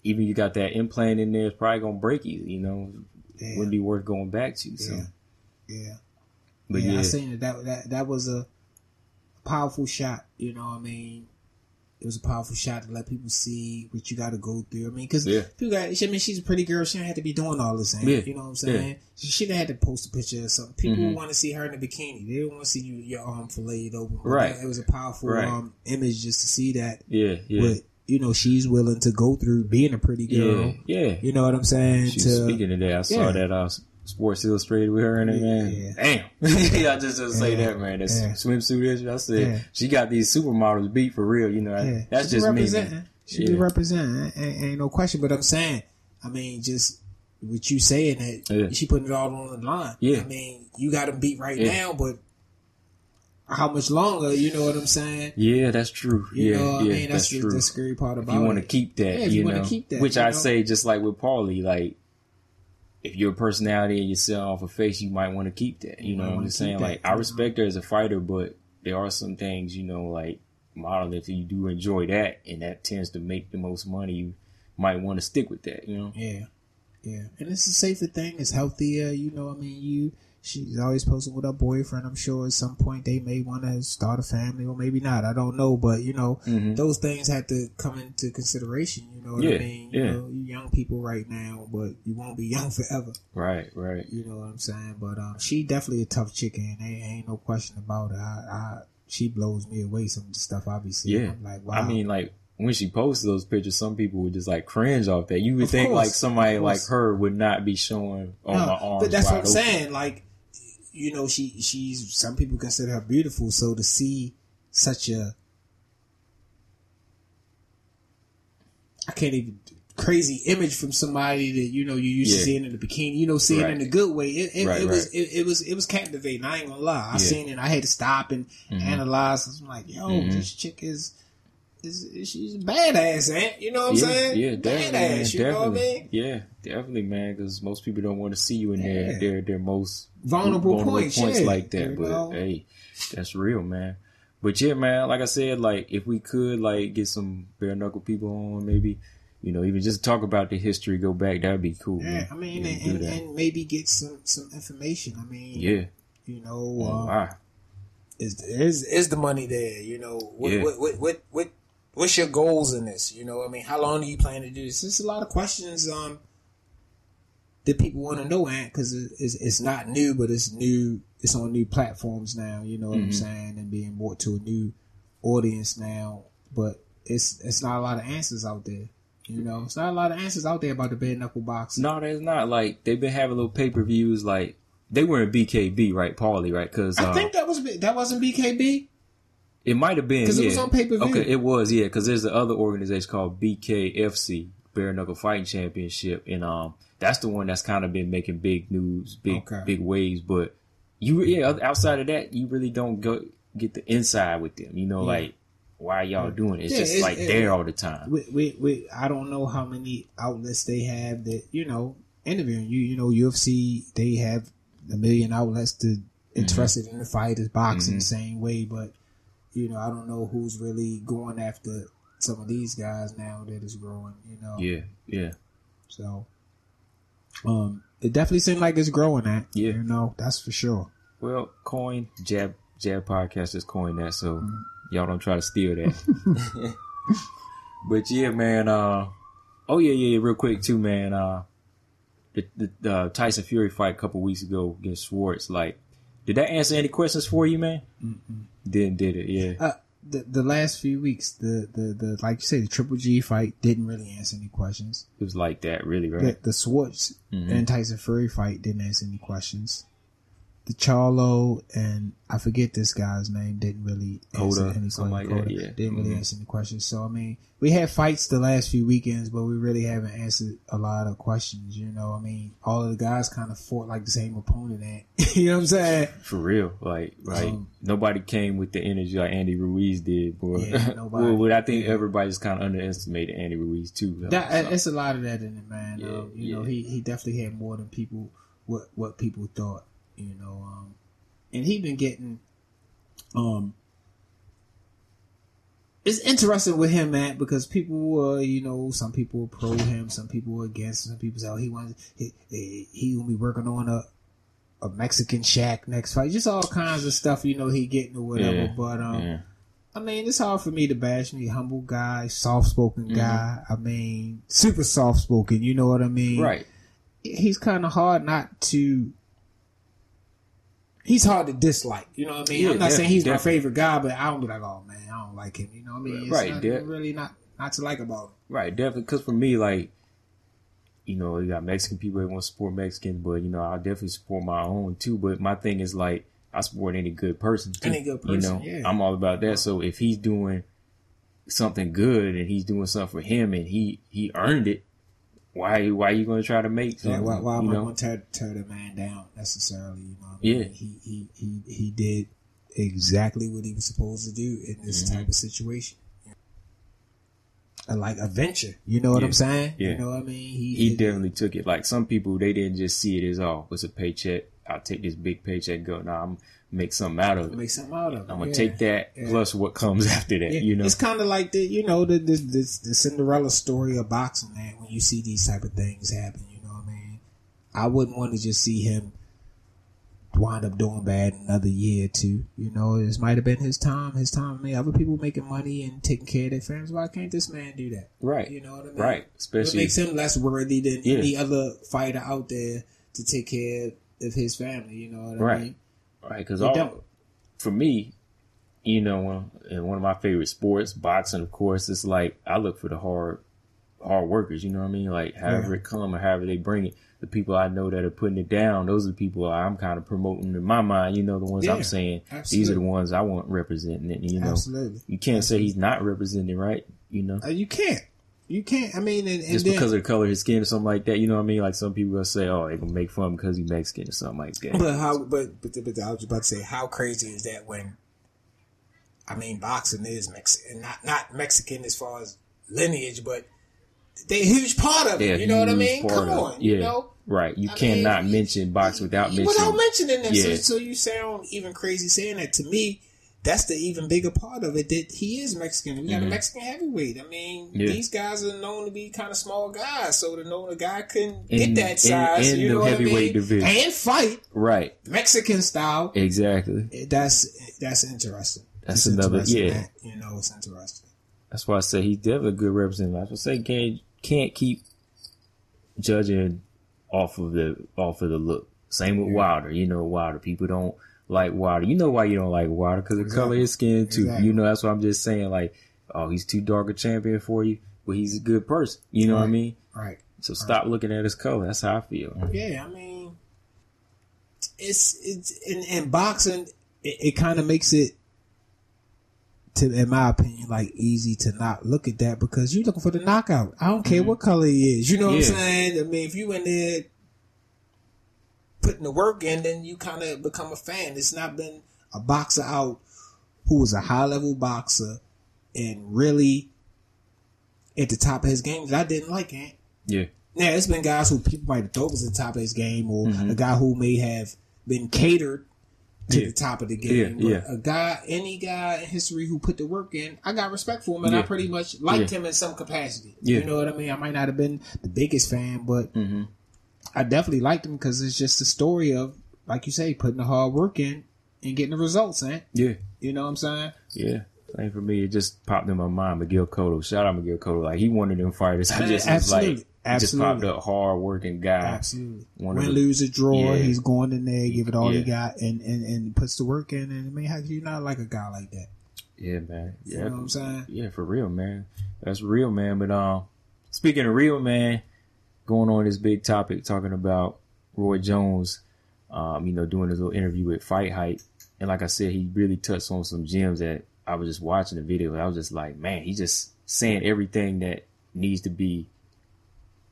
S3: even you got that implant in there, it's probably gonna break you. You know,
S4: Yeah.
S3: wouldn't be worth going back to. So,
S4: Yeah. Yeah.
S3: but
S4: yeah,
S3: yeah,
S4: I seen it. That that that was a powerful shot. You know, what I mean, it was a powerful shot to let people see what you got to go through. I mean, because
S3: Yeah.
S4: people got. I mean, she's a pretty girl. She don't have to be doing all this.
S3: Yeah.
S4: You know what I'm saying? She shouldn't have had to post a picture or something. People
S3: Mhm.
S4: want to see her in a bikini. They don't want to see you your arm filleted open.
S3: Right.
S4: It was a powerful
S3: Right.
S4: um, image just to see that.
S3: yeah, yeah,
S4: But you know, she's willing to go through being a pretty girl.
S3: yeah, yeah.
S4: You know what I'm saying?
S3: She's
S4: to
S3: speaking of that, I saw
S4: yeah.
S3: that uh, Sports Illustrated with her in it, man.
S4: Yeah.
S3: Damn, [laughs] yeah, I just just say
S4: Yeah.
S3: that, man. That
S4: Yeah.
S3: swimsuit issue. I said she got these supermodels beat for real. You know,
S4: Yeah,
S3: that's
S4: she
S3: just me. Man.
S4: She be
S3: Yeah.
S4: representing. Ain't, ain't no question. But I'm saying, I mean, just with you saying that, she putting it all on the line.
S3: Yeah.
S4: I mean, you got them beat right now, but how much longer? You know what I'm saying?
S3: Yeah, that's true.
S4: You
S3: yeah,
S4: know, what
S3: yeah,
S4: I mean, that's, the,
S3: true.
S4: the scary part about
S3: you want to
S4: it.
S3: keep that,
S4: Yeah,
S3: you,
S4: you
S3: know,
S4: keep that,
S3: which I
S4: know.
S3: say just like with Paulie, like if your personality and you sell off a face, you might want to keep that. You know, I'm
S4: wanna
S3: saying,
S4: that,
S3: like I
S4: mm-hmm.
S3: respect her as a fighter, but there are some things, you know, like modeling. If you do enjoy that, and that tends to make the most money, you might want to stick with that. You know,
S4: Yeah, Yeah, and it's a safer thing. It's healthier. You know, I mean, you. She's always posting with her boyfriend. I'm sure at some point they may want to start a family, or maybe not. I don't know, but you know,
S3: Mhm.
S4: those things have to come into consideration. You know what
S3: Yeah,
S4: I mean? You
S3: yeah.
S4: know, you young people right now, but you won't be [laughs] young forever.
S3: Right, right.
S4: You know what I'm saying? But um, she definitely a tough chick, and ain't, ain't no question about it. I, I she blows me away. Some of the stuff I be seeing.
S3: Yeah.
S4: I'm like, wow.
S3: I mean, like when she posts those pictures, some people would just like cringe off that. You would
S4: Of
S3: think
S4: course,
S3: like somebody like her would not be showing on
S4: No,
S3: my arms.
S4: But that's what I'm
S3: open.
S4: saying. Like, you know, she she's some people consider her beautiful. So to see such a, I can't even crazy image from somebody that you know you used to
S3: Yeah.
S4: seeing in the bikini. You know, seeing it in a good way. It, it,
S3: Right,
S4: it was
S3: right.
S4: it, it was it was captivating. I ain't gonna lie. I
S3: Yeah.
S4: seen it. I had to stop and
S3: Mhm.
S4: analyze. I'm like, yo,
S3: Mhm.
S4: this chick is. Is, is she's a badass, ain't you know what I'm
S3: yeah,
S4: saying?
S3: Yeah, definitely, man,
S4: badass. You know what I mean?
S3: Yeah, definitely, man. Because most people don't want to see you in their
S4: Yeah.
S3: their their most
S4: Vulnerable, points, yeah,
S3: like that.
S4: you
S3: But
S4: know?
S3: hey, that's real, man. But yeah, man. Like I said, like if we could like get some bare knuckle people on, maybe you know, even just talk about the history, go back, that'd be cool.
S4: Yeah,
S3: man.
S4: I mean, and, and, and maybe get some some information. I mean,
S3: yeah.
S4: you know,
S3: Oh,
S4: uh,
S3: wow.
S4: is is is the money there? You know, what,
S3: Yeah.
S4: what, what what what what's your goals in this? You know, I mean, how long do you plan to do this? There's a lot of questions um that people want to know, Ant, because it's it's not new, but it's new. It's on new platforms now. You know what I'm
S3: Mhm.
S4: saying, and being brought to a new audience now. But it's it's not a lot of answers out there. You know, it's not a lot of answers out there about the bare knuckle boxing.
S3: No, there's not. Like they've been having little pay per views. Like they were in BKB, right, Paulie, right? Because
S4: I
S3: uh,
S4: think that was that wasn't BKB.
S3: It might have been
S4: Because
S3: yeah.
S4: it was on pay-per-view.
S3: Okay, it was yeah. Because there's the other organization called BKFC, Bare Knuckle Fighting Championship, and um, that's the one that's kind of been making big news, big
S4: Okay.
S3: big waves. But you, yeah, outside of that, you really don't go get the inside with them. You know,
S4: Yeah.
S3: like why y'all doing it? It's
S4: Yeah,
S3: just
S4: it's-
S3: like
S4: it-
S3: there all the time.
S4: We, we, we, I don't know how many outlets they have that you know interviewing you. You know, UFC they have a million outlets to interested in the fighters, boxing
S3: Mhm.
S4: the same way, but you know, I don't know who's really going after some of these guys now that is growing. You know,
S3: Yeah, yeah,
S4: so um, it definitely seems like it's growing. At
S3: Yeah.
S4: you know, that's for sure.
S3: Well, coin jab jab podcast just coined that, so
S4: Mm-hmm.
S3: y'all don't try to steal that. [laughs] [laughs] but yeah, man. Uh, oh yeah, yeah, yeah, real quick too, man. Uh, the, the, the uh, Tyson Fury fight a couple weeks ago against Schwarz. Like, did that answer any questions for you, man? Didn't did it? Yeah.
S4: Uh, the the last few weeks, the, the the like you say, the Triple G fight didn't really answer any questions.
S3: It was like that, really,
S4: The,
S3: right?
S4: the Schwarz
S3: Mhm.
S4: and Tyson Fury fight didn't answer any questions. The Charlo and I forget this guy's name didn't really answer any
S3: like
S4: questions.
S3: that, yeah.
S4: Didn't really
S3: Mhm.
S4: answer any questions. So I mean, we had fights the last few weekends, but we really haven't answered a lot of questions. You know, I mean, all of the guys kind of fought like the same opponent. And [laughs] you know what I'm saying?
S3: For real, like, like
S4: Um,
S3: nobody came with the energy like Andy Ruiz did, boy.
S4: Yeah, [laughs] nobody.
S3: well, but I think
S4: Yeah.
S3: everybody just kind of underestimated Andy Ruiz too. though,
S4: That
S3: so.
S4: it's a lot of that in it, man.
S3: Yeah,
S4: um, you know, he he definitely had more than people what what people thought. You know, um, and he been getting um. It's interesting with him, man, because people were, you know, some people were pro him, some people were against, some people said, oh, he wants, he, he, he gonna be working on a, a Mexican shack next fight, just all kinds of stuff, you know, he getting or whatever.
S3: Yeah,
S4: But um,
S3: yeah.
S4: I mean, it's hard for me to bash me. Humble guy, soft spoken
S3: Mm-hmm.
S4: guy. I mean, super soft spoken. You know what I mean?
S3: right.
S4: He's kind of hard not to. He's hard to dislike. You know what I mean?
S3: Yeah,
S4: I'm not saying he's my favorite guy, but I don't be like, oh man, I don't like him. You know what I mean? It's
S3: Right, de-
S4: really not not to like about him.
S3: Right, definitely. Because for me, like, you know, you got Mexican people that want to support Mexicans, but you know, I definitely support my own too. But my thing is like, I support any good person. Too,
S4: Any good person, You
S3: know,
S4: yeah.
S3: I'm all about that. So if he's doing something good and he's doing something for him and he he earned it, why why are you going to try to make
S4: Yeah, why, why am I going to tear, tear the man down necessarily? You know, what I
S3: Yeah.
S4: mean? he, he he he did exactly what he was supposed to do in this
S3: Mm-hmm.
S4: type of situation. And like a venture, you know what
S3: Yeah.
S4: I'm saying?
S3: Yeah.
S4: You know what I mean? He,
S3: he
S4: it-
S3: definitely took it. Like some people, they didn't just see it as oh, it's a paycheck. I'll take this big paycheck. Go now, I'm make something out of it.
S4: make something out of it.
S3: I'm gonna
S4: yeah.
S3: take that
S4: Yeah.
S3: plus what comes [laughs] after that.
S4: Yeah,
S3: You know,
S4: it's kind of like the you know the the, the the Cinderella story of boxing, man. When you see these type of things happen, you know what I mean. I wouldn't want to just see him wind up doing bad another year or two. You know, this might have been his time. His time. I mean, other people making money and taking care of their families. Why can't this man do that?
S3: Right.
S4: You know what I mean?
S3: Right. Especially
S4: makes him less worthy than any other fighter out there to take care of his family? You know what I
S3: Right.
S4: mean?
S3: Right because for me, you know, in one of my favorite sports, boxing, of course, it's like I look for the hard, hard workers. You know what I mean? Like however
S4: Yeah.
S3: it come or however they bring it. The people I know that are putting it down, those are the people I'm kind of promoting in my mind. You know, the ones
S4: Yeah,
S3: I'm saying these are the ones I want representing it. You know,
S4: Absolutely.
S3: you can't say he's not representing, right? You know,
S4: Uh, you can't. You can't. I mean, and, and
S3: just
S4: then,
S3: because of the color of his skin or something like that. You know what I mean? Like some people will say, "Oh, they gonna make fun because he's Mexican or something like that."
S4: But how? But, but but I was about to say, how crazy is that when? I mean, boxing is Mexican, not not Mexican as far as lineage, but they're a huge part of it.
S3: Yeah,
S4: you know what I mean? Come on,
S3: it.
S4: you
S3: Yeah.
S4: know.
S3: Right. You
S4: I
S3: cannot
S4: mean,
S3: mention boxing without mentioning.
S4: without mentioning them. So, so you sound even crazy saying that to me. That's the even bigger part of it that he is Mexican. We got a Mexican heavyweight. I mean,
S3: Mm-hmm. Yeah.
S4: these guys are known to be kind of small guys, so to know the guy couldn't
S3: In-
S4: get that size,
S3: in
S4: you
S3: the
S4: know what I
S3: heavyweight
S4: mean?
S3: division.
S4: and fight
S3: Right.
S4: Mexican style.
S3: Exactly.
S4: That's that's interesting.
S3: That's
S4: It's
S3: another-
S4: interesting,
S3: yeah.
S4: You know, it's interesting.
S3: That's why I say he's definitely a good representative. I say can't can't keep judging off of the off of the look. Same with Wilder. You know, Wilder. People don't like Wilder. You know why you don't like Wilder because the color of his skin too.
S4: Exactly.
S3: You know, that's what I'm just saying. Like, oh, he's too dark a champion for you, but he's a good person. You know what I mean?
S4: Right.
S3: So stop looking at his color. That's how I feel.
S4: Yeah, I mean, it's it's in, in boxing, it, it kind of makes it, to in my opinion, like easy to not look at that because you're looking for the knockout. I don't care what color he is. You know what
S3: Mm-hmm.
S4: I'm saying? I mean, if you in there putting the work in, then you kind of become a fan. It's not been a boxer out who was a high level boxer and really at the top of his game that I didn't like. Ant.
S3: Yeah.
S4: Now, it's been guys who people might have thought was at the top of his game, or a guy who may have been catered to
S3: Mm-hmm. Yeah.
S4: the top of the game.
S3: Yeah,
S4: but a guy, any guy in history who put the work in, I got respect for him, and I pretty much liked
S3: Yeah.
S4: him in some capacity.
S3: Yeah.
S4: You know what I mean? I might not have been the biggest fan, but
S3: Mm-hmm.
S4: I definitely liked him because it's just a story of, like you say, putting the hard work in and getting the results, man.
S3: Yeah.
S4: You know what I'm saying?
S3: Yeah. Same for me. It just popped in my mind. Miguel Cotto. Shout out Miguel Cotto. Like he wanted them fighters. I [laughs] just was
S4: absolutely.
S3: like,
S4: Absolutely.
S3: just popped up hard working guy.
S4: Absolutely. Win,
S3: the-
S4: lose, a draw,
S3: Yeah.
S4: he's going in there, give it all he got, and, and, and puts the work in. And I mean, how can you not like a guy like that?
S3: Yeah, man.
S4: You know what I'm saying?
S3: Yeah, for real, man. That's real, man. But um, speaking of real, man, going on this big topic, talking about Roy Jones, um, you know, doing his little interview with Fight Hype, and like I said, he really touched on some gems that I was just watching the video, and I was just like, man, he's just saying everything that needs to be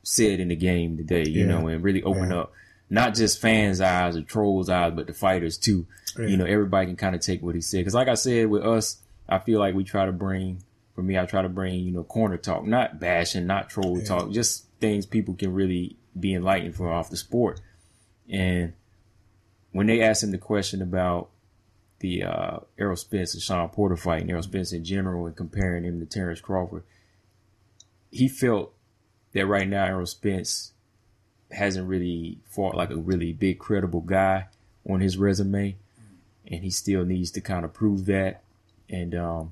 S3: said in the game today, you
S4: Yeah.
S3: know, and really open
S4: Yeah.
S3: up not just fans' eyes or trolls' eyes, but the fighters too.
S4: Yeah.
S3: You know, everybody can kind of take what he said. Because, like I said, with us, I feel like we try to bring, for me, I try to bring, you know, corner talk, not bashing, not troll talk, just things people can really be enlightened from off the sport. And when they asked him the question about the uh, Errol Spence and Sean Porter fight, and Errol Spence in general, and comparing him to Terrence Crawford, he felt that right now Errol Spence hasn't really fought like a really big credible guy on his resume, and he still needs to kind of prove that. And um,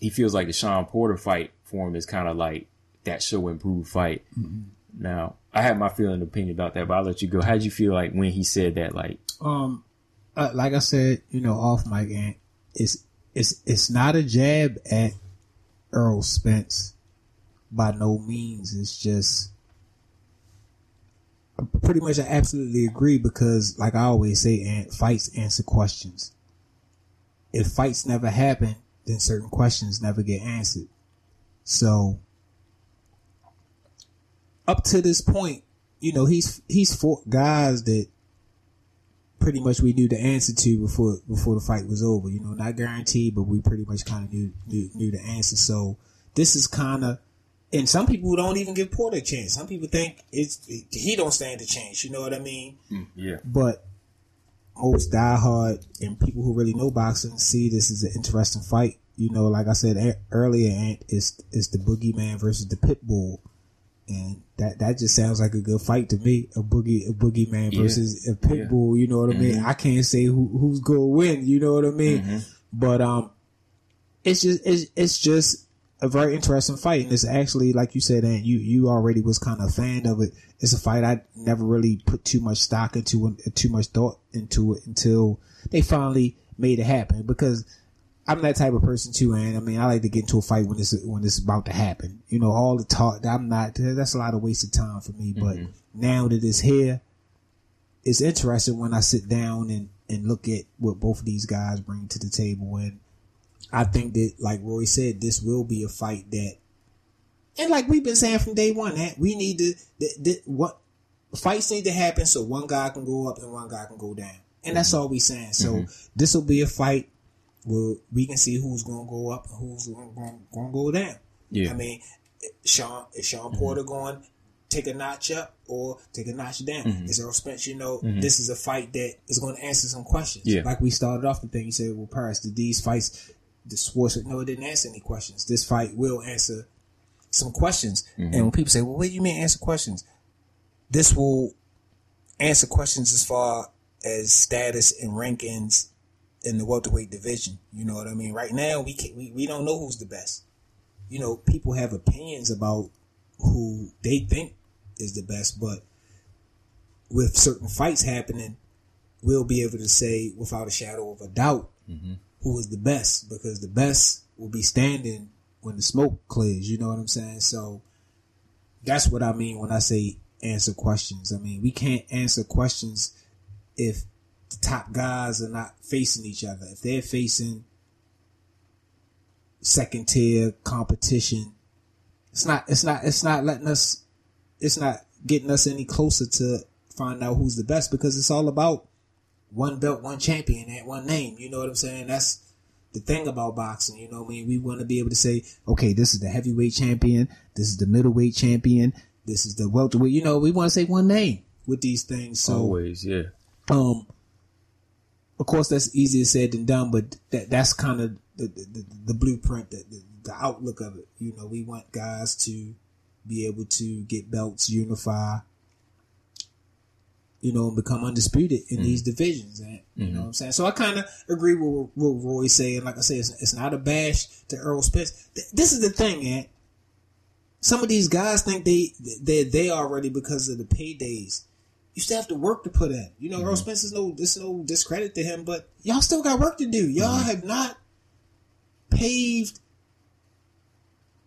S3: he feels like the Sean Porter fight for him is kind of like that show improved fight. Now, I have my feeling and opinion about that, but I'll let you go. How'd you feel like when he said that? Like,
S4: Um, uh, like I said, you know, off mic, and it's it's it's not a jab at Errol Spence by no means. It's just pretty much I absolutely agree because, like I always say, and fights answer questions. If fights never happen, then certain questions never get answered. So up to this point, you know, he's he's fought guys that pretty much we knew the answer to before before the fight was over. You know, not guaranteed, but we pretty much kind of knew, knew knew the answer. So this is kind of, and some people don't even give Porter a chance. Some people think it's he don't stand a chance. You know what I mean?
S3: Mm, yeah,
S4: But most diehard and people who really know boxing see this as an interesting fight. You know, like I said e- earlier, Ant, it's it's the boogeyman versus the pit bull, And that, that just sounds like a good fight to me. A boogie, a boogeyman
S3: Yeah.
S4: versus a pit
S3: Yeah.
S4: bull. You know what I mean? I can't say who, who's going to win. You know what I mean?
S3: Mm-hmm.
S4: But, um, it's just, it's, it's just a very interesting fight. And it's actually, like you said, and you, you already was kind of a fan of it. It's a fight I never really put too much stock into, and too much thought into it until they finally made it happen because I'm that type of person too, and I mean, I like to get into a fight when it's when it's about to happen. You know, all the talk. That I'm not. That's a lot of wasted time for me. But mm-hmm. now that it's here, it's interesting when I sit down and and look at what both of these guys bring to the table, and I think that, like Roy said, this will be a fight that, and like we've been saying from day one, that we need to that, that what fights need to happen so one guy can go up and one guy can go down, and that's mm-hmm. all we're saying. So mm-hmm. this will be a fight where we can see who's going to go up and who's going to go down.
S3: Yeah.
S4: I mean, Sean is Sean mm-hmm. Porter going take a notch up or take a notch down? Is Errol Spence? You know, this is a fight that is going to answer some questions.
S3: Yeah.
S4: Like we started off the thing. You said, "Well, Paris, did these fights?" The sports no, it didn't answer any questions. This fight will answer some questions. And mm-hmm. when people say, "Well, what do you mean answer questions?" This will answer questions as far as status and rankings in the welterweight division. You know what I mean? Right now, we can, we we don't know who's the best. You know, people have opinions about who they think is the best, but with certain fights happening, we'll be able to say without a shadow of a doubt mm-hmm. Who is the best because the best will be standing when the smoke clears. You know what I'm saying? So that's what I mean when I say answer questions. I mean, we can't answer questions if the top guys are not facing each other. If they're facing second tier competition, it's not it's not it's not letting us it's not getting us any closer to find out who's the best because it's all about one belt, one champion, and one name. You know what I'm saying? That's the thing about boxing. You know what I mean? We want to be able to say, okay, this is the heavyweight champion, this is the middleweight champion, this is the welterweight. You know, we want to say one name with these things. So
S3: Always, yeah.
S4: um, of course, that's easier said than done, but that that's kind of the, the, the, the blueprint, the, the, the outlook of it. You know, we want guys to be able to get belts, unify, you know, become undisputed in these mm. divisions. And you know mm-hmm. what I'm saying? So I kind of agree with what Roy's saying. Like I said, it's, it's not a bash to Errol Spence. Th- This is the thing, man. Some of these guys think they they they already because of the paydays. You still have to work to put in. You know, Errol mm-hmm. Spence is no this no discredit to him, but y'all still got work to do. Y'all mm-hmm. have not paved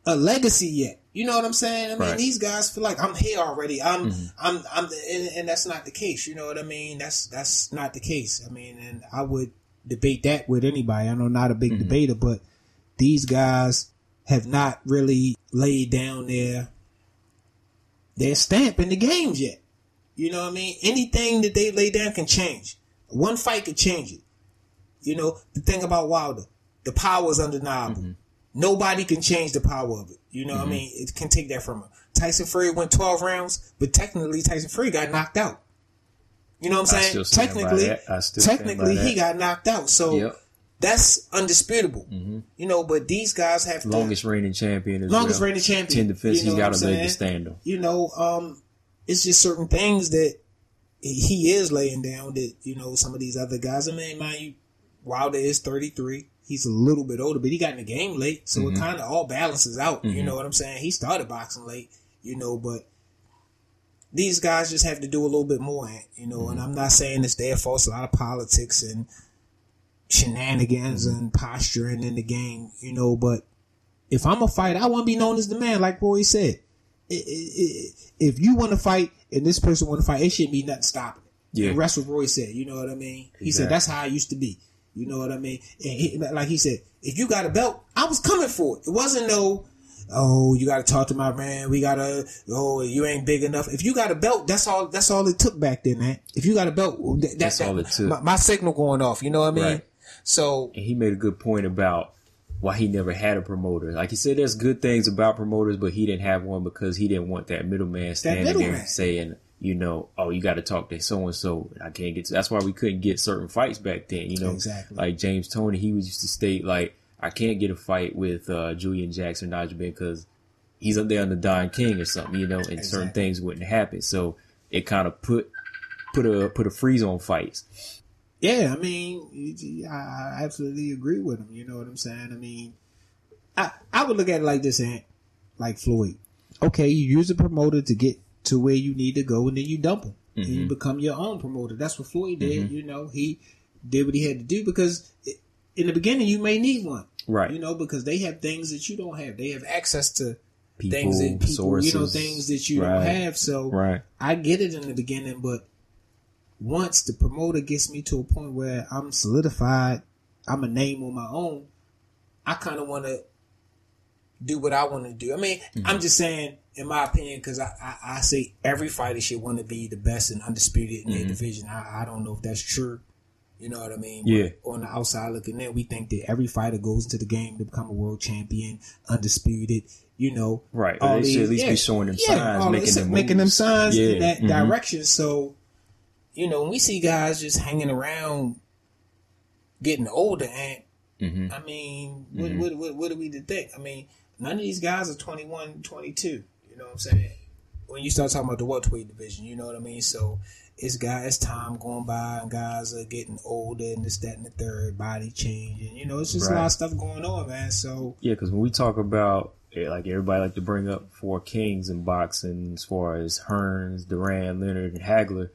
S4: a legacy yet. You know what I'm saying? I mean,
S3: Right.
S4: these guys feel like I'm here already. I'm, mm-hmm. I'm, I'm, and, and that's not the case. You know what I mean? That's that's not the case. I mean, and I would debate that with anybody. I know not a big mm-hmm. debater, but these guys have not really laid down their their stamp in the games yet. You know what I mean? Anything that they lay down can change. One fight could change it. You know, the thing about Wilder, the power is undeniable. Mm-hmm. Nobody can change the power of it. You know what I mean? It can take that from him. Tyson Fury went 12 rounds, but technically Tyson Fury got knocked out. You know what I'm saying?
S3: still stand by
S4: technically,
S3: that. I still stand by
S4: technically he got knocked out. So
S3: Yep.
S4: that's undisputable. You know, but these guys have to
S3: Longest reigning champion as
S4: longest
S3: well.
S4: reigning champion.
S3: Ten defense,
S4: You know
S3: he's got
S4: what
S3: a
S4: I'm
S3: leg to
S4: saying?
S3: stand on.
S4: you know, um, it's just certain things that he is laying down that, you know, some of these other guys, I mean, mind you, Wilder is 33. He's a little bit older, but he got in the game late. So
S3: Mm-hmm.
S4: it kind of all balances out. You know what I'm saying? He started boxing late, you know, but these guys just have to do a little bit more, you know,
S3: Mm-hmm.
S4: and I'm not saying it's their fault. It's a lot of politics and shenanigans
S3: Mm-hmm.
S4: and posturing in the game, you know, but if I'm a fighter, I want to be known as the man, like Roy said. I- I- I- If you want to fight and this person want to fight, it shouldn't be nothing stopping it.
S3: Yeah.
S4: And that's what Roy said. You know what I mean? He said that's how I used to be. You know what I mean? And he, like he said, if you got a belt, I was coming for it. It wasn't no, oh, you got to talk to my man. We got to, oh, you ain't big enough. If you got a belt, that's all. That's all it took back then, man. If you got a belt, that,
S3: That's
S4: that-
S3: all it took.
S4: My, my signal going off. You know what I mean?
S3: Right.
S4: So
S3: And he made a good point about why he never had a promoter. Like he said, there's good things about promoters, but he didn't have one because he didn't want that middleman standing there
S4: middleman.
S3: saying, you know, oh, you got to talk to so and so. I can't get. To. That's why we couldn't get certain fights back then. You know,
S4: Exactly.
S3: like James Toney, he was used to state like, I can't get a fight with uh, Julian Jackson, Nigel Benn, because he's up there on the Don King or something, you know, and certain things wouldn't happen. So it kind of put put a put a freeze on fights.
S4: Yeah, I mean, I I absolutely agree with him. You know what I'm saying? I mean, I I would look at it like this, and like Floyd. Okay, you use a promoter to get to where you need to go, and then you dump him, and you become your own promoter. That's what Floyd did. You know, he did what he had to do because in the beginning you may need one,
S3: Right.
S4: You know, because they have things that you don't have. They have access to
S3: People,
S4: things that people,
S3: sources,
S4: you know, things that you
S3: right.
S4: don't have. So
S3: Right.
S4: I get it in the beginning, but once the promoter gets me to a point where I'm solidified, I'm a name on my own, I kind of want to do what I want to do. I mean,
S3: Mm-hmm.
S4: I'm just saying, in my opinion, because I, I, I say every fighter should want to be the best and undisputed in
S3: Mm-hmm.
S4: their division. I, I don't know if that's true. You know what I mean?
S3: Yeah.
S4: But on the outside looking in, we think that every fighter goes into the game to become a world champion, undisputed. You know,
S3: Right.
S4: all
S3: They should at
S4: these-
S3: least be showing them signs, making them
S4: making them signs in
S3: Yeah.
S4: that
S3: Mhm.
S4: direction. So, you know, when we see guys just hanging around, getting older, and
S3: Mhm.
S4: I mean, what,
S3: Mm-hmm.
S4: what, what, what do we to think? I mean, none of these guys are 21, 22. You know what I'm saying? When you start talking about the welterweight division, you know what I mean. So it's guys, time going by, and guys are getting older, and this, that, and the third, body changing. You know, it's just a lot of stuff going on, man. So
S3: Yeah, because when we talk about eh, like everybody like to bring up four kings in boxing, as far as Hearns, Duran, Leonard, and Hagler,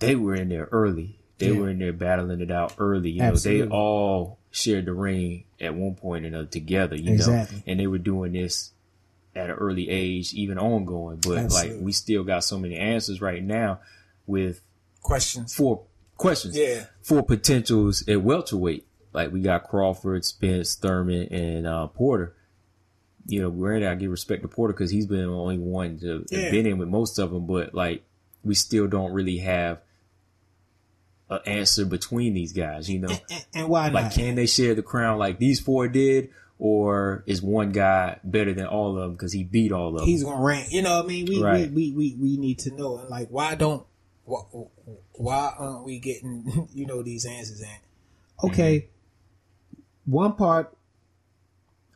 S3: they were in there early. They
S4: Yeah.
S3: were in there battling it out early. You know,
S4: Absolutely.
S3: they all shared the ring at one point or another together. You
S4: Exactly.
S3: know, and they were doing this at an early age, even ongoing. But like we still got so many answers right now with
S4: questions.
S3: four questions
S4: Yeah.
S3: four potentials at welterweight. Like we got Crawford, Spence, Thurman, and uh, Porter. You know, granted, I give respect to Porter because he's been the only one to
S4: Yeah.
S3: been in with most of them, but like we still don't really have an answer between these guys. You know,
S4: And, and why
S3: like
S4: not?
S3: can they share the crown like these four did, or is one guy better than all of them because he beat all of them?
S4: he's gonna rank. You know, what I mean, we,
S3: Right.
S4: we, we, we we need to know. And like, why don't why, why aren't we getting [laughs] you know these answers? And okay, mm-hmm. one part